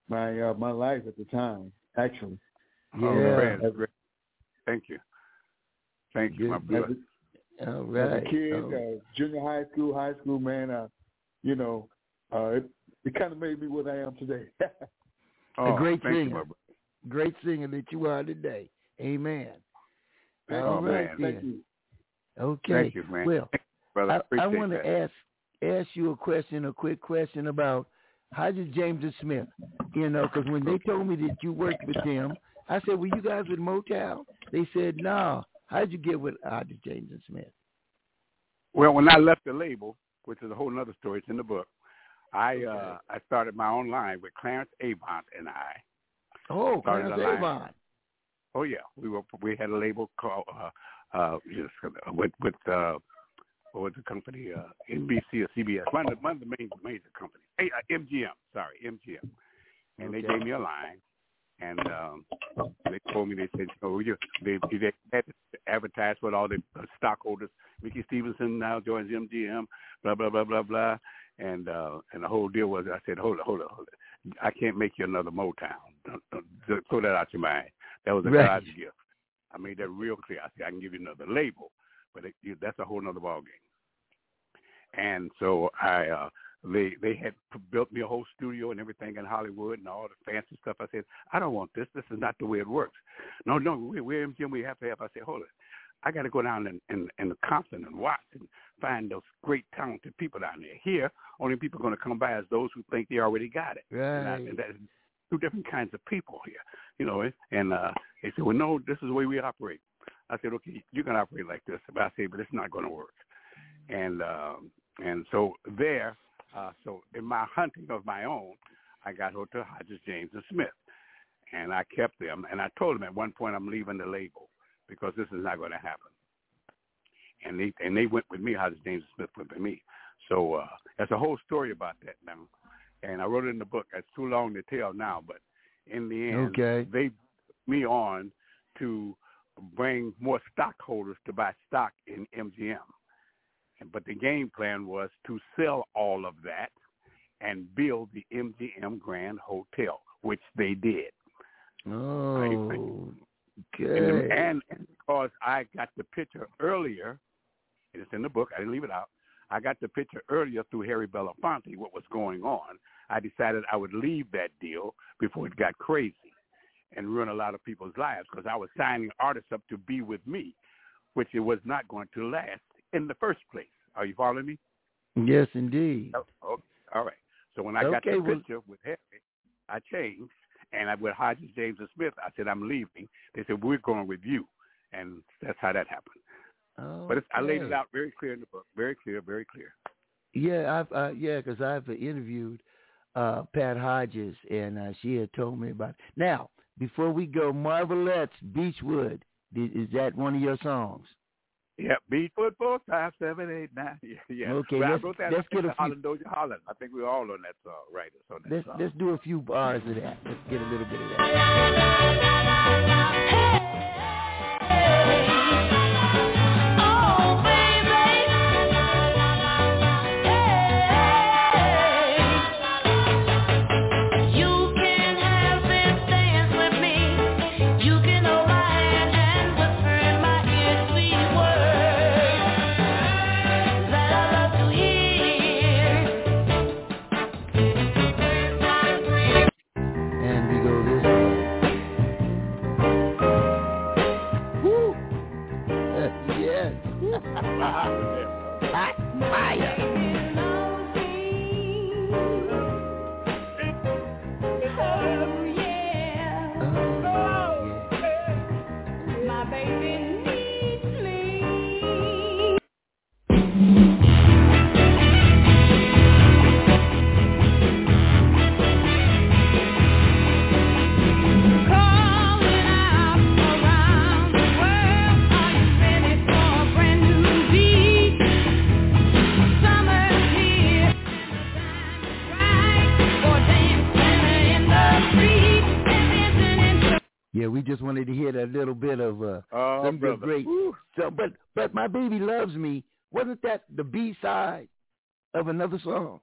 my uh, my life at the time. Actually, Oh, Yeah. man, that's great. Thank you. Thank you, my brother. a, All as a kid, Oh. uh, junior high school, high school, man, uh, you know, uh, it, it kind of made me what I am today. Oh, a great thank you, singer. my great singer that you are today. Amen. Thank All you, right, man. Thank you. Okay. Thank you, man. Well, brother. I, I want to ask ask you a question, a quick question about Hodges James and Smith. You know, because when they told me that you worked with them, I said, "Were you guys with Motown?" They said, "No." How'd you get with Hodges James and Smith? Well, when I left the label, which is a whole other story, it's in the book. I uh I started my own line with Clarence Avant and I. Oh, Started Clarence. Avant. Oh yeah, we were we had a label called uh uh uh, with with uh what was the company? Uh NBC or CBS one of the, one of the main major companies. Hey, uh, MGM sorry MGM and they Okay. gave me a line and um they told me they said oh you they they had to advertise with all the uh, stockholders. Mickey Stevenson now joins MGM blah blah blah blah blah. And uh and the whole deal was I said hold it hold it hold it. I can't make you another Motown. Don't, don't, don't throw that out your mind that was a Right. God's gift I made that real clear I said I can give you another label but it, you, that's a whole nother ballgame. and so I uh they they had built me a whole studio and everything in Hollywood and all the fancy stuff. I said, I don't want this. This is not the way it works. No, no, we, we're MGM. We have to have. I said, hold it. I got to go down in, in, in Compton and watch and find those great talented people down there. Here, only people going to come by is those who think they already got it. Right. And I, and that's two different kinds of people here, you know. And uh, they said, well, no, this is the way we operate. I said, okay, you can operate like this. But I said, but it's not going to work. And um, and so there, uh, so in my hunting of my own, I got Hotel Hodges, James, and Smith, and I kept them. And I told them at one point, I'm leaving the label because this is not going to happen. And they and they went with me. Hodges, James, and Smith went with me. So uh, there's a whole story about that now, and I wrote it in the book. It's too long to tell now, but in the end, Okay. they me on to bring more stockholders to buy stock in MGM. But the game plan was to sell all of that and build the MGM Grand Hotel, which they did. Oh, And, okay. and, and because I got the picture earlier, and it's in the book, I didn't leave it out. I got the picture earlier through Harry Belafonte, what was going on. I decided I would leave that deal before it got crazy and ruin a lot of people's lives because I was signing artists up to be with me, which it was not going to last in the first place. Are you following me? Yes, indeed. Oh, okay. All right. So when I got the well- picture with Harry, I changed, and I with Hodges, James, and Smith, I said I'm leaving. They said we're going with you, and that's how that happened. But it's, I laid it out very clear in the book, very clear, very clear. Yeah, I've uh, yeah, because I've uh, interviewed uh, Pat Hodges, and uh, she had told me about. It. Now, before we go, Marvelettes, Beechwood is, is that one of your songs? Yeah, Beechwood four five seven eight nine. Yeah, yeah. Okay, Well, let's- wrote that. let's get a the few- Holland Dozier Holland. I think we're all on that song, right? It's on that Let's song. let's do a few bars of that. Let's get a little bit of that. And Hot fire. Yeah, we just wanted to hear that little bit of uh, Oh, some brother. great. So, but but my baby loves me. Wasn't that the B side of another song?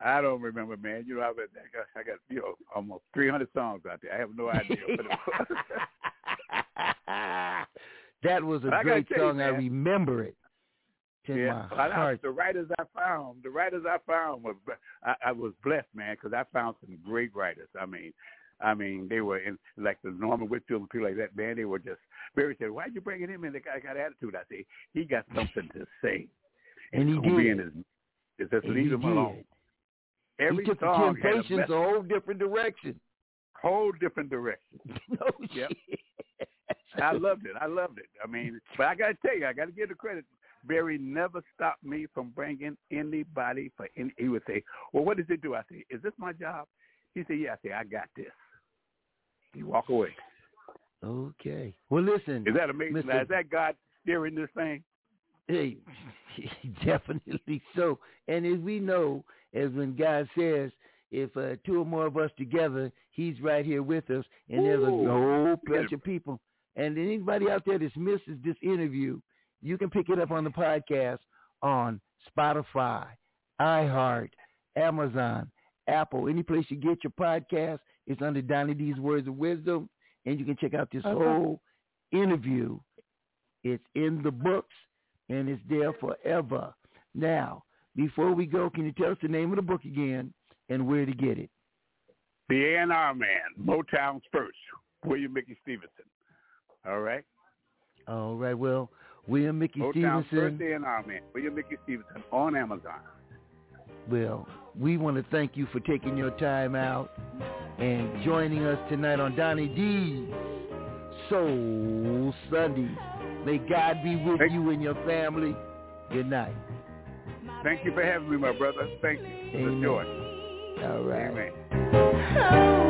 I don't remember, man. You know, I got, I got you know almost 300 songs out there. I have no idea what it was. That was a But I gotta great tell you, song. I remember it. Yeah, my I- the writers I found, the writers I found was I, I was blessed, man, because I found some great writers. I mean, I mean, they were in like the Norman Whitfield and people like that. Man, they were just very said, "Why'd you bringing him in? The guy got attitude." I say, "He got something to say." And he It's be did. in his, just And leave him alone. did. Every he took the song a Temptations message. a whole different direction. whole different direction. no Yep. I loved it. I loved it. I mean, but I got to tell you, I got to give the credit. Berry never stopped me from bringing anybody for any. He would say, "Well, what does it do?" I say, "Is this my job?" He said, "Yeah." I say, "I got this." He walk away. Okay. Well, listen. Is that amazing? Now, is that God steering this thing? Hey, definitely so. And as we know, as when God says, if uh, two or more of us together, He's right here with us, and there's a whole bunch of people. And anybody out there that misses this interview, you can pick it up on the podcast on Spotify, iHeart, Amazon, Apple, any place you get your podcast. It's under Donny D's Words of Wisdom, and you can check out this Okay. whole interview. It's in the books, and it's there forever. Now, before we go, can you tell us the name of the book again and where to get it? The A&R man, Motown's first, William Mickey Stevenson. All right. All right. Well, William Mickey Stevenson. Motown Stevenson. Birthday and Our Man, William Mickey Stevenson on Amazon. Well, we want to thank you for taking your time out and joining us tonight on Donny D's Soul Sunday. May God be with you and your family. Good night. Thank you for having me, my brother. Thank you. It was a joy. All right. Amen. Oh.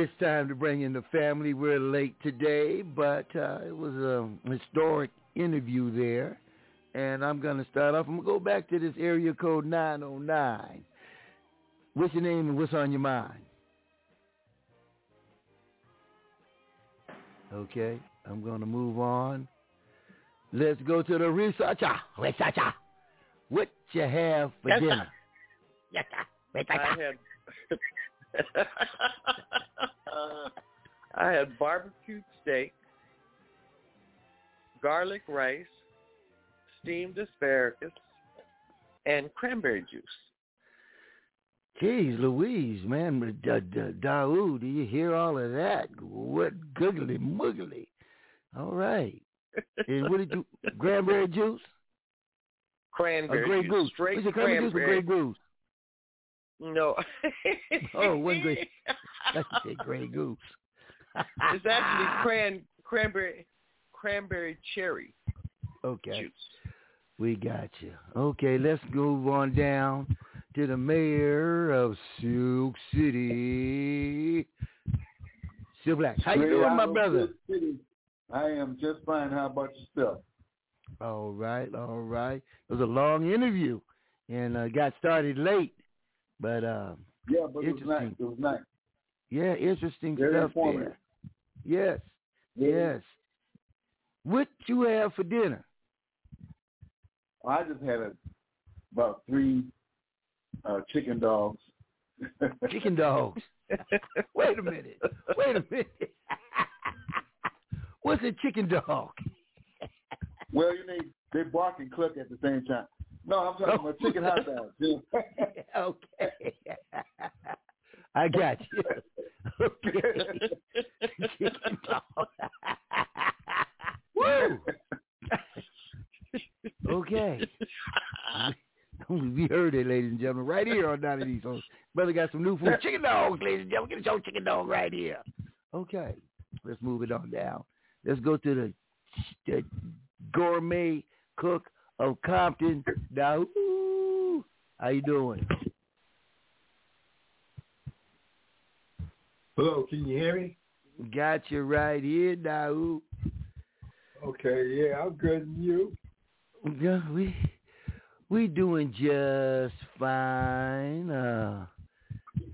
It's time to bring in the family. We're late today, but uh, it was a historic interview there. And I'm going to start off. I'm going to go back to this area code 909. What's your name and what's on your mind? Okay. I'm going to move on. Let's go to the researcher. Researcher. What you have for Yes, sir. dinner? I had I had barbecued steak, garlic rice, steamed asparagus, and cranberry juice. Jeez Louise, man, da, uh, da, Daoud, do you hear all of that? What googly muggly. All right. And what did you, cranberry juice? Cranberry juice, Goose? straight cranberry juice cranberry. Goose? No. Oh, one Grey. I said Grey Goose. it's actually cran cranberry cranberry cherry Okay. juice. We got you. Okay, let's move on down to the mayor of Sioux City. Still Black. How you Straight doing, my brother? I am just fine. How about yourself? All right, all right. It was a long interview and uh, got started late, but uh, Yeah, but it was nice. It was nice. yeah, interesting Very stuff informative. there. Yes, yes. What you have for dinner? I just had a, about three uh, chicken dogs. Chicken dogs. Wait a minute. Wait a minute. What's a chicken dog? Well, you need they bark and cluck at the same time. No, I'm talking about chicken hot dogs. Yeah. okay. I got you. Okay. Chicken dog. Woo! okay. We heard it, ladies and gentlemen, right here on Donny D's. So, brother got some new food. Chicken dogs, ladies and gentlemen. Get your chicken dog right here. Okay. Let's move it on down. Let's go to the, the gourmet cook of Compton. Now, how you doing? Hello, can you hear me? Got you right here, Daoud. Okay, yeah, I'm good. And you? Yeah, we we doing just fine. Uh,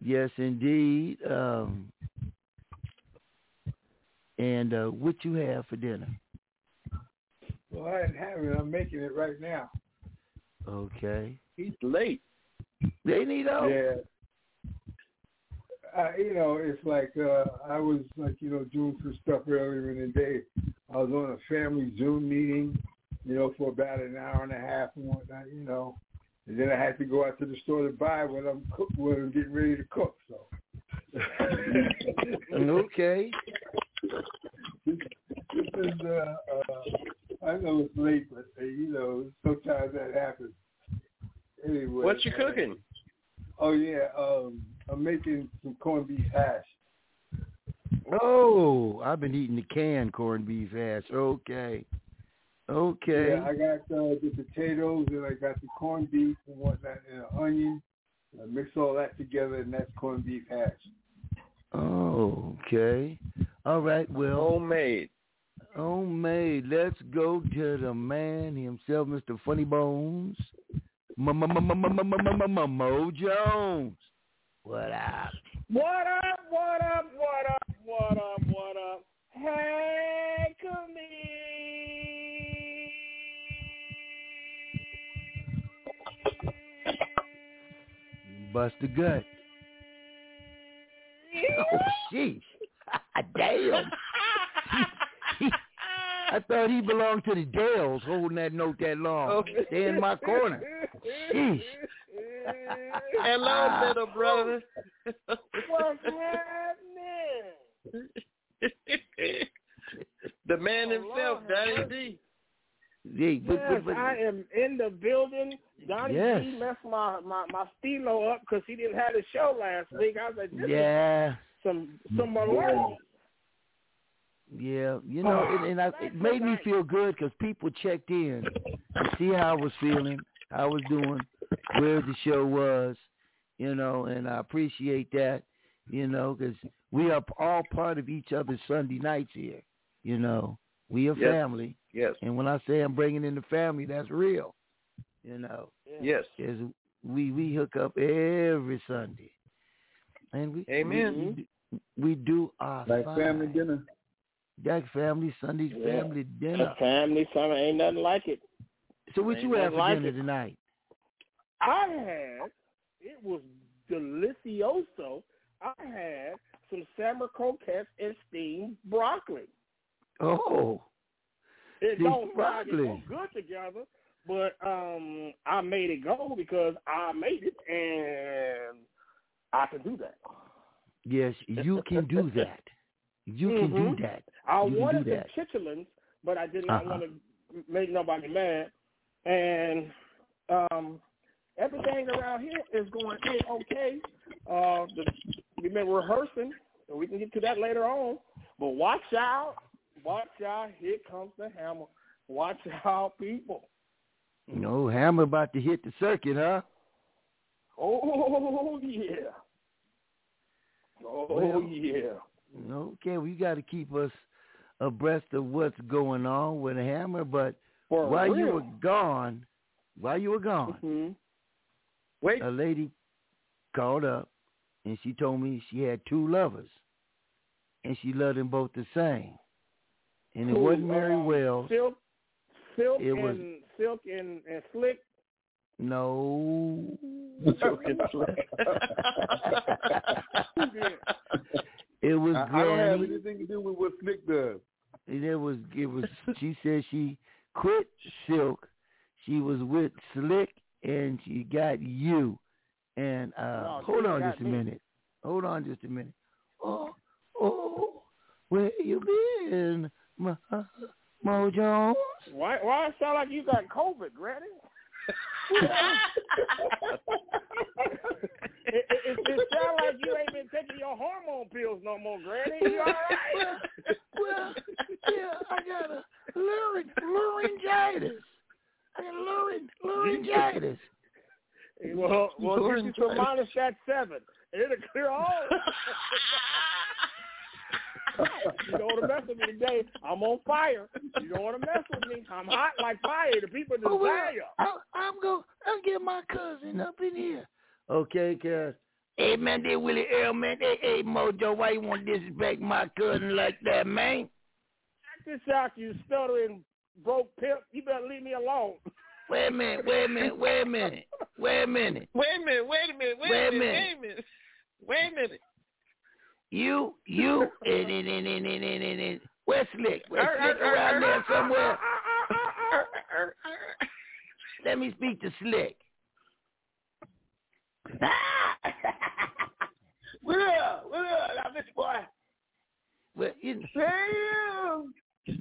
yes, indeed. Um, and uh, what you have for dinner? Well, I didn't have it. I'm making it right now. Okay. He's late. They need help. Yeah. I, you know, it's like uh, I was like, you know, doing some stuff earlier in the day. I was on a family Zoom meeting, you know, for about an hour and a half and whatnot, you know. And then I had to go out to the store to buy what I'm cook, what I'm getting ready to cook. So. okay. This is, uh, uh, I know it's late, but uh, you know, sometimes that happens. Anyway. What you uh, cooking? Oh yeah, um, I'm making some corned beef hash. Oh, I've been eating the canned corned beef hash. Okay. Okay. Yeah, I got uh, the potatoes and I got the corned beef and whatnot and an onion. I mix all that together and that's corned beef hash. Oh, okay. All right. Well, homemade. Oh, Homemade. Let's go to the man himself, Mr. Funny Bones, Mo Jones. What up? What up? What up? What up? What up? What up? Hey, come Bust the gut. Oh, sheesh. Damn. I thought he belonged to the Dells holding that note that long. Okay. Stay in my corner. Sheesh. Hello, ah. little brother. What's happening? the man oh, himself, Donny D. Yeah, but, yes, but, but, I am in the building. Donny Yes. D messed my my my stilo up because he didn't have the show last week. I was like, this yeah. is some some malarkey. Yeah, you know, oh, and, and I, it made me feel good because people checked in to see how I was feeling, how I was doing, where the show was, you know, and I appreciate that, you know, because we are all part of each other's Sunday nights here, you know. We a Yes. family, Yes. and when I say I'm bringing in the family, that's real, you know. Yes. Because we we hook up every Sunday, and we Amen. we, we do our Like family dinner. That family Sunday Yeah. family dinner. A family summer ain't nothing like it. So what Ain't you have for like dinner it. tonight? I had it was delicioso. I had some salmon croquettes and steamed broccoli. Oh, It don't it broccoli. go good together, but um I made it go because I made it and I can do that. yes, you can do that. You can Mhm. do that. I you wanted the that. chitulins, but I did not Uh-huh. want to make nobody mad. And um, everything around here is going hey, okay. Uh, the, we've been rehearsing, and we can get to that later on. But watch out, watch out! Here comes the hammer. Watch out, people! No hammer about to hit the circuit, huh? Oh yeah, oh Well, yeah. Okay, we got to keep us abreast of what's going on with hammer. But For while you were gone, while you were gone, hmm Wait, a lady called up and she told me she had two lovers, and she loved them both the same. And it Who, wasn't Mary uh, Wells. Silk, Silk, It and was- Silk and, and Slick. No. it was I, I don't have anything to do with what Slick does. And it was it was she said she quit Silk. She was with Slick and she got you. And uh No, hold on just a me. minute. Hold on just a minute. Oh, oh, where you been, Mo, Mo Jones? Why? Why it sound like you got COVID, Granny? it, it, it, it sound like you ain't been taking your hormone pills no more, Granny. You all right? well, yeah, I got a laryn- laryngitis. I got laryn- laryngitis. well, well, get you some Laryngitis. minus that seven. It'll clear all. you don't want to mess with me today. I'm on fire. You don't want to mess with me. I'm hot like fire. The people Oh, well, desire. I, I'm going to get my cousin up in here. Okay, cuz. Hey, man, they Willie Earl, man. Hey, hey, Mojo, why you want to disrespect my cousin like that, man? Check this out, you stuttering broke pimp. You better leave me alone. Wait a minute, wait a minute, wait a minute, wait a minute. Wait a minute, wait a minute, wait, Wait a a minute, minute. wait a minute. Wait a minute. You, you, and, and, and, and, and, and, and, and where's Slick? Where's Slick around er. there somewhere? Er, er, Let me speak to Slick. What up? What up? Now, this boy. Well, you know.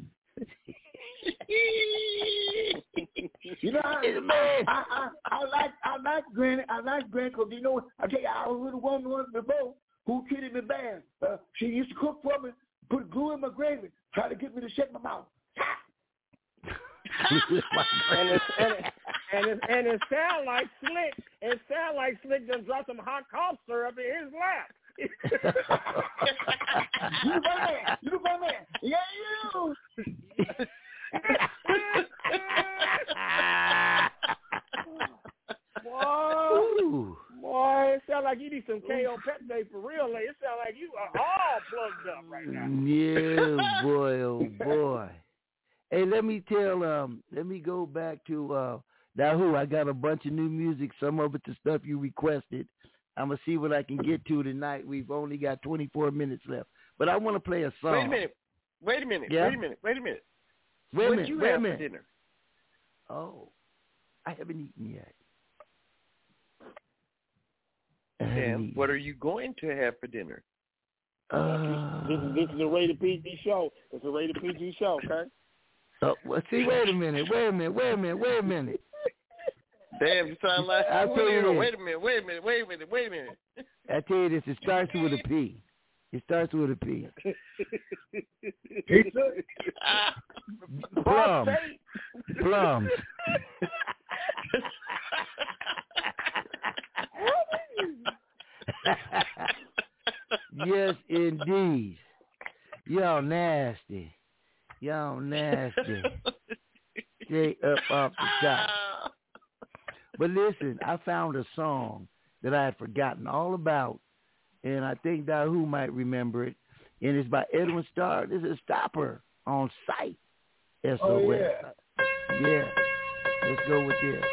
You know, I, It's. I, I, I like I like Granny. I like Granny because you know I tell you I was with a woman once before, who treated me bad. Uh, she used to cook for me, put glue in my gravy, try to get me to shut my mouth. and it and it and it, and it sound like Slick. It sound like Slick just dropped some hot cough syrup in his lap. you the man, you the man. Yeah, you. Boy, boy, it sound like you need some Kaopectate for real. Like, it sound like you are all plugged up right now. Yeah, boy, oh boy. Hey, let me tell. Um, let me go back to uh, now. Who I got a bunch of new music. Some of it the stuff you requested. I'm gonna see what I can get to tonight. We've only got 24 minutes left, but I want to play a song. Wait a minute. Wait a minute. Yeah? Wait a minute. Wait a minute. Wait a what minute. you wait have a minute. for dinner? Oh, I haven't eaten yet. Sam, what are you going to have for dinner? Uh, This is this is a rated PG show. It's a rated PG show, okay? oh, well, see, wait a minute. Wait a minute. Wait a minute. Wait a minute. Damn, you sound like I'll tell you this. Wait a minute. Wait a minute. Wait a minute. Wait a minute. I tell you this. It starts with a P. It starts with a P. Pizza. Plums. Plums. yes, indeed. Y'all nasty. Y'all nasty. Straight up off the top. But listen, I found a song that I had forgotten all about, and I think Dahu might remember it. And it's by Edwin Starr. This is Stopper on site. SOS. Oh, yeah. Yeah. Let's go with this.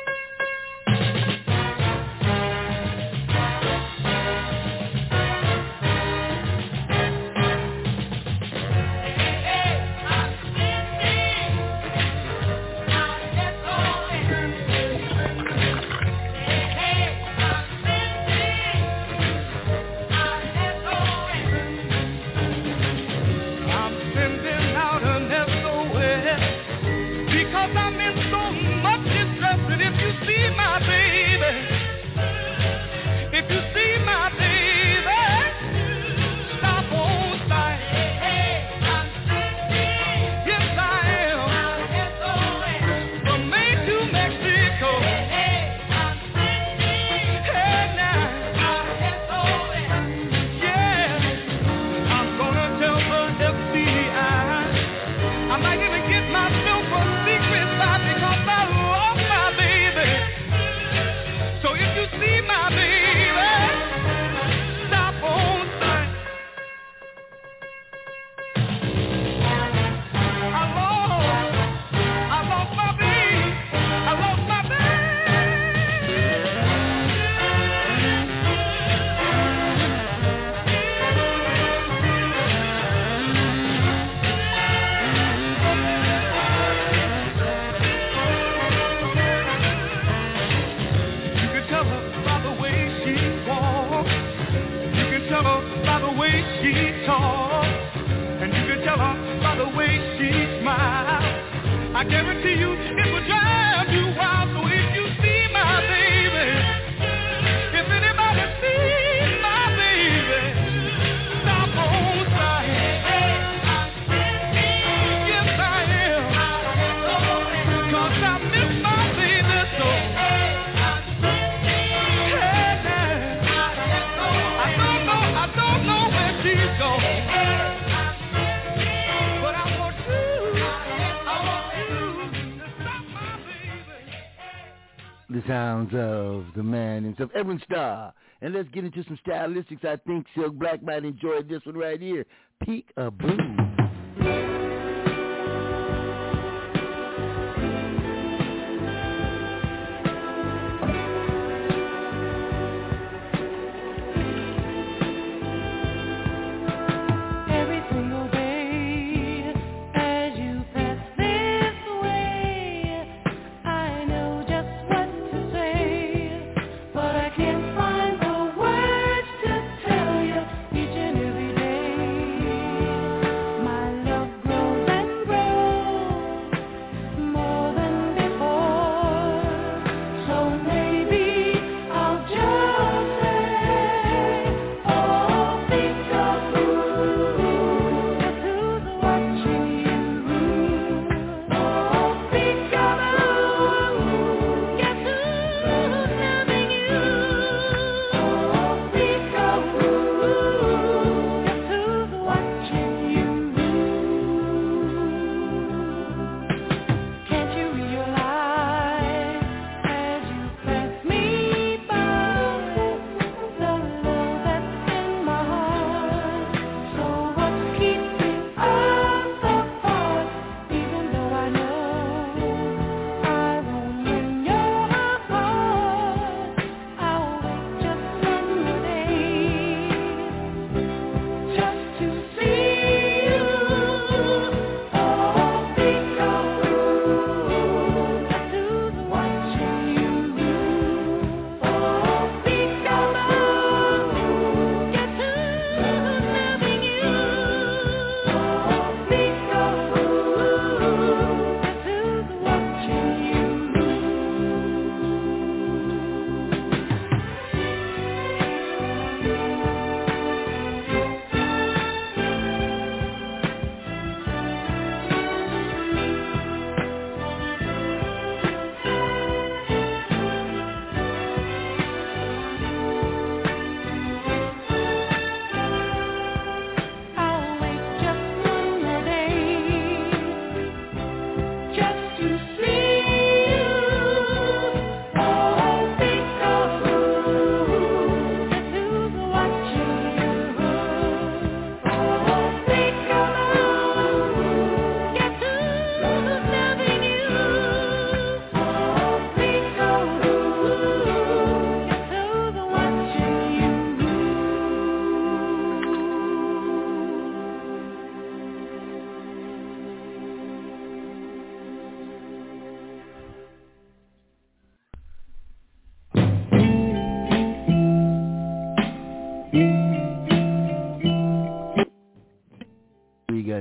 I the sounds of the man himself, Edwin Starr. And let's get into some stylistics. I think Silk Black might enjoy this one right here. Peek a Boo.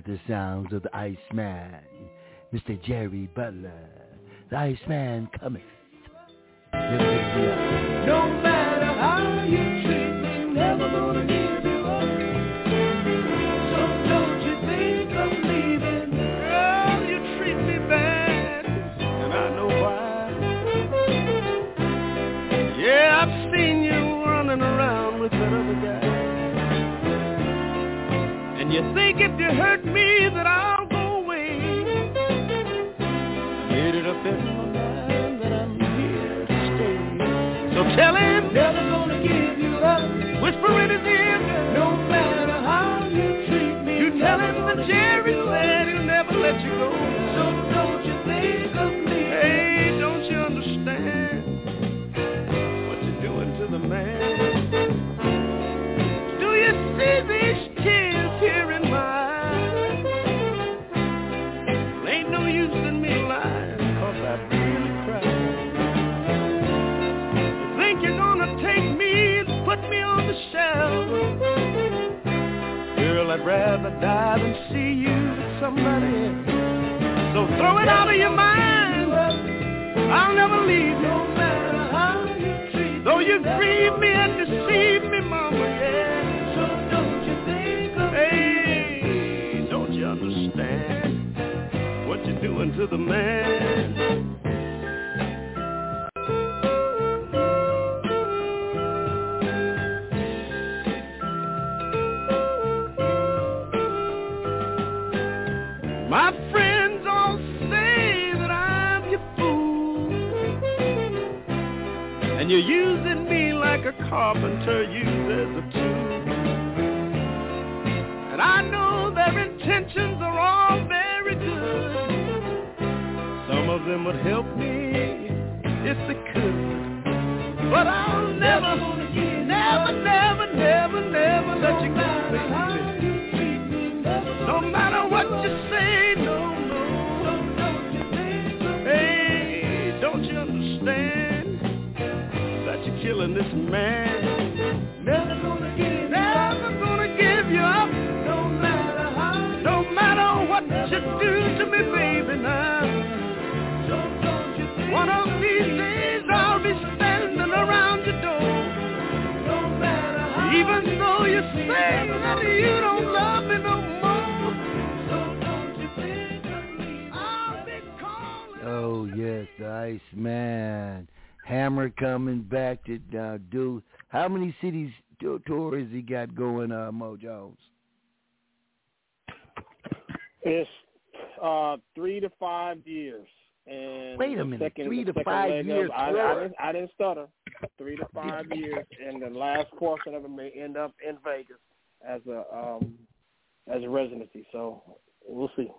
The sounds of the Iceman, Mr. Jerry Butler. The Iceman cometh. No matter how you die than see you somebody. So throw it out of your mind. I'll never leave you. No matter how you treat Though you grieve me and deceive me, mama, yeah. So don't you think of Hey, don't you understand what you're doing to the man? The Iceman. Hammer coming back to uh, do. How many cities to- has he got going, uh, Mo Jones? It's uh, three to five years. And Wait a minute, second- three to five years I, I, didn't, I didn't stutter. Three to five years, and the last portion of it may end up in Vegas as a um, as a residency. So we'll see.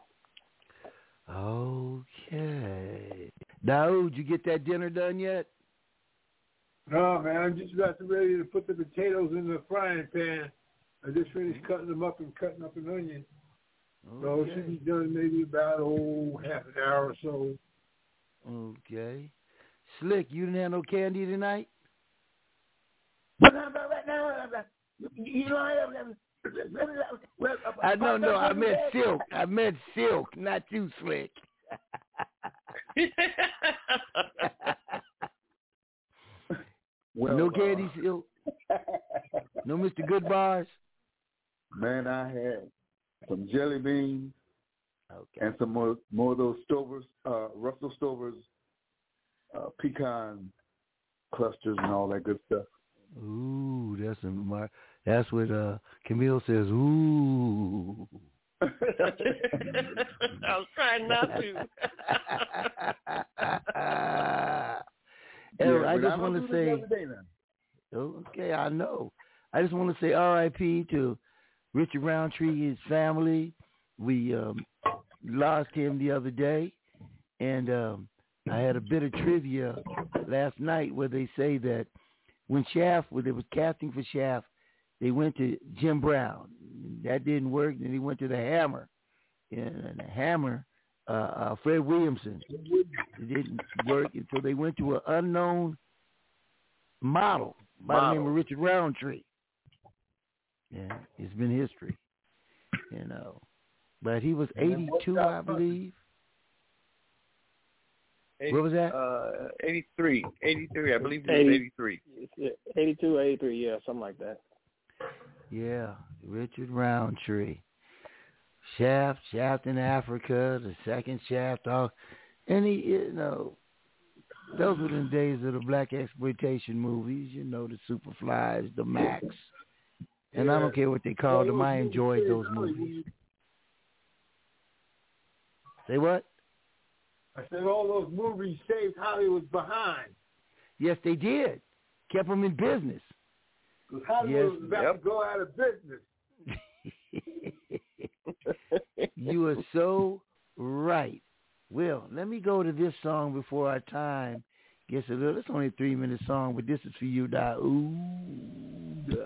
Okay. Daoud, you get that dinner done yet? No, man, I'm just about to ready to put the potatoes in the frying pan. I just finished mm-hmm. cutting them up and cutting up an onion. So it should be done maybe about, oh, half an hour or so. Okay. Slick, you didn't have no candy tonight? I no no, I meant silk. I meant silk, not you, Slick. Well, no uh, candy silk. No Mr. Goodbars. Man, I had some jelly beans okay. and some more more of those Stovers, uh, Russell Stovers, uh, pecan clusters and all that good stuff. Ooh, that's a mar- that's what uh Camille says. Ooh. I was trying not to. Hey, Yeah, I just want gonna to do this say, the other day now. okay, I know. I just want to say R.I.P. to Richard Roundtree, his family. We um, lost him the other day, and um, I had a bit of trivia last night where they say that when Shaft, when they was casting for Shaft, they went to Jim Brown that didn't work. Then he went to the Hammer, and the Hammer, uh, uh, Fred Williamson, it didn't work. And so they went to an unknown model by model. the name of Richard Roundtree. Yeah, it's been history, you know. But he was 82, I believe. 80, what was that? Uh, 83. 83, I believe it was 80, 83. 82, 83, yeah, something like that. Yeah, Richard Roundtree. Shaft, Shaft in Africa, the second Shaft, all, any, you know, those were the days of the black exploitation movies, you know, the Superflies, the Max. And yeah. I don't care what they called them, I enjoyed those movies. Say what? I said all those movies saved Hollywood behind. Yes, they did. Kept them in business. Because Hollywood yes. was about yep. to go out of business you are so right. Well, let me go to this song before our time gets a little. It's only a three-minute song, but this is for you, Da. Ooh, da.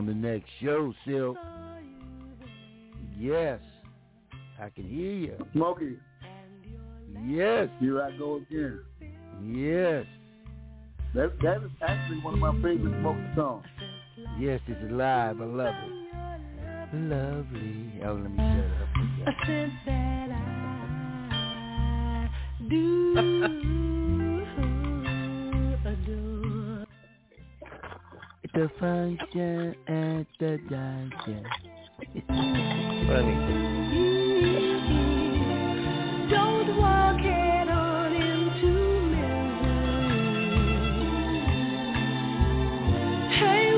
On the next show, Sil. Yes. I can hear you. Smokey. Yes. Here I go again. Yes. That that is actually one of my favorite Smokey songs. Yes, it's live. I love it. Lovely. Oh, let me shut up. A sense that I do The function at the dungeon. Don't walk head on into misery. Hey,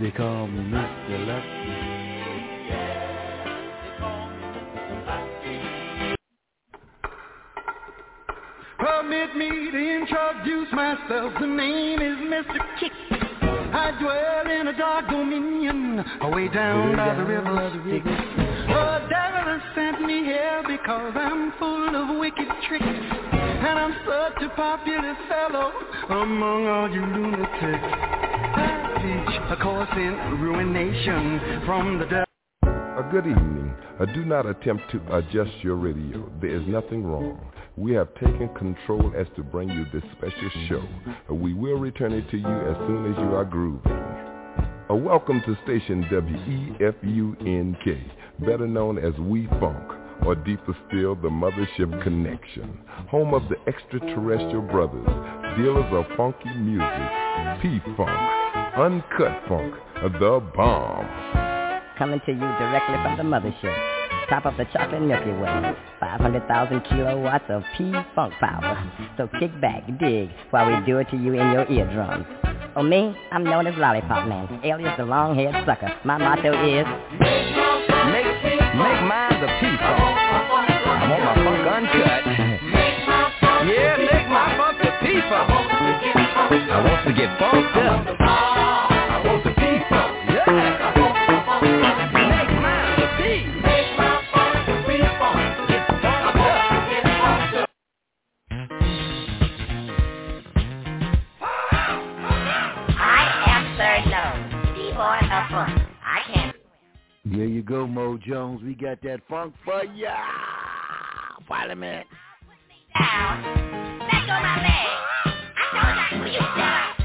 They call me Mr. Lucky. Permit me to introduce myself. The name is Mr. Kick. I dwell in a dark dominion away down by the river Styx. The devil has sent me here because I'm full of wicked tricks. And I'm such a popular fellow among all you lunatics. Teach a ruination from the devil. A good evening. Uh, do not attempt to adjust your radio. There is nothing wrong. We have taken control as to bring you this special show. Uh, we will return it to you as soon as you are grooving. Uh, welcome to station WEFUNK, better known as We Funk, or deeper still, the Mothership Connection, home of the extraterrestrial brothers, dealers of funky music, P-Funk, Uncut Funk, the bomb. Coming to you directly from the mothership. Top of the chocolate Milky Way. 500,000 kilowatts of P-Funk power. So kick back, dig, while we do it to you in your eardrums. Oh, me? I'm known as Lollipop Man, alias the long-haired sucker. My motto is... Make, make mine the P-Funk. I want my funk uncut. yeah, make my funk the P-Funk. I want to get funked up. Jones. We got that funk for ya. Parliament. down. Let go my leg. I told you.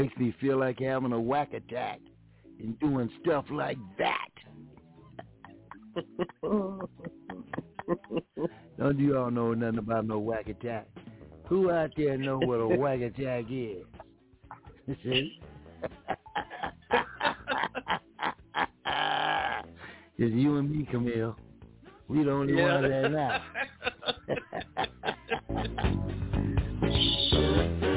Makes me feel like having a whack attack and doing stuff like that. Don't you all know nothing about no whack attack? Who out there know what a whack attack is? See? it's you and me, Camille. We the only Yeah. ones that know.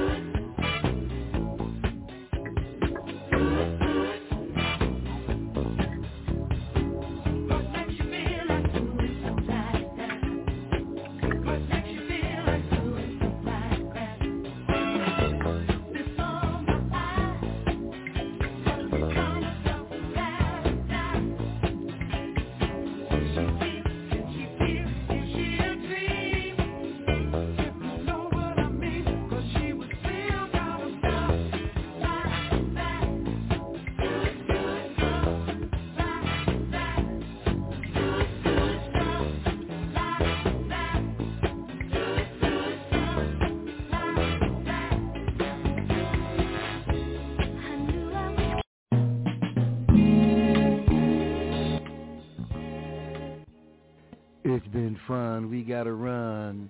Got to run.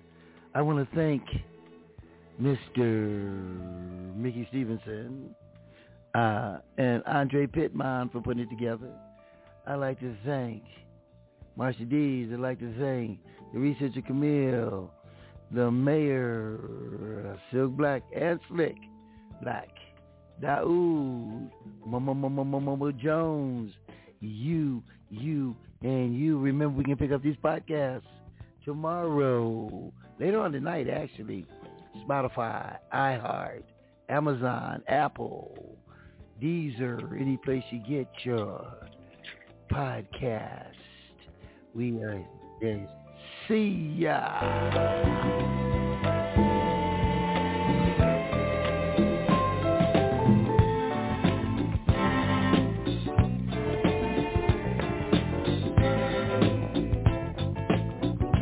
I want to thank Mr. Mickey Stevenson uh, and Andre Pittman for putting it together. I'd like to thank Marsha Dees. I'd like to thank the researcher Camille, the mayor, Silk Black and Slick Black, Daoud, Mama Jones, you, you, and you. Remember, we can pick up these podcasts tomorrow, later on tonight, actually. Spotify, iHeart, Amazon, Apple, Deezer, any place you get your podcast. We are there. See ya.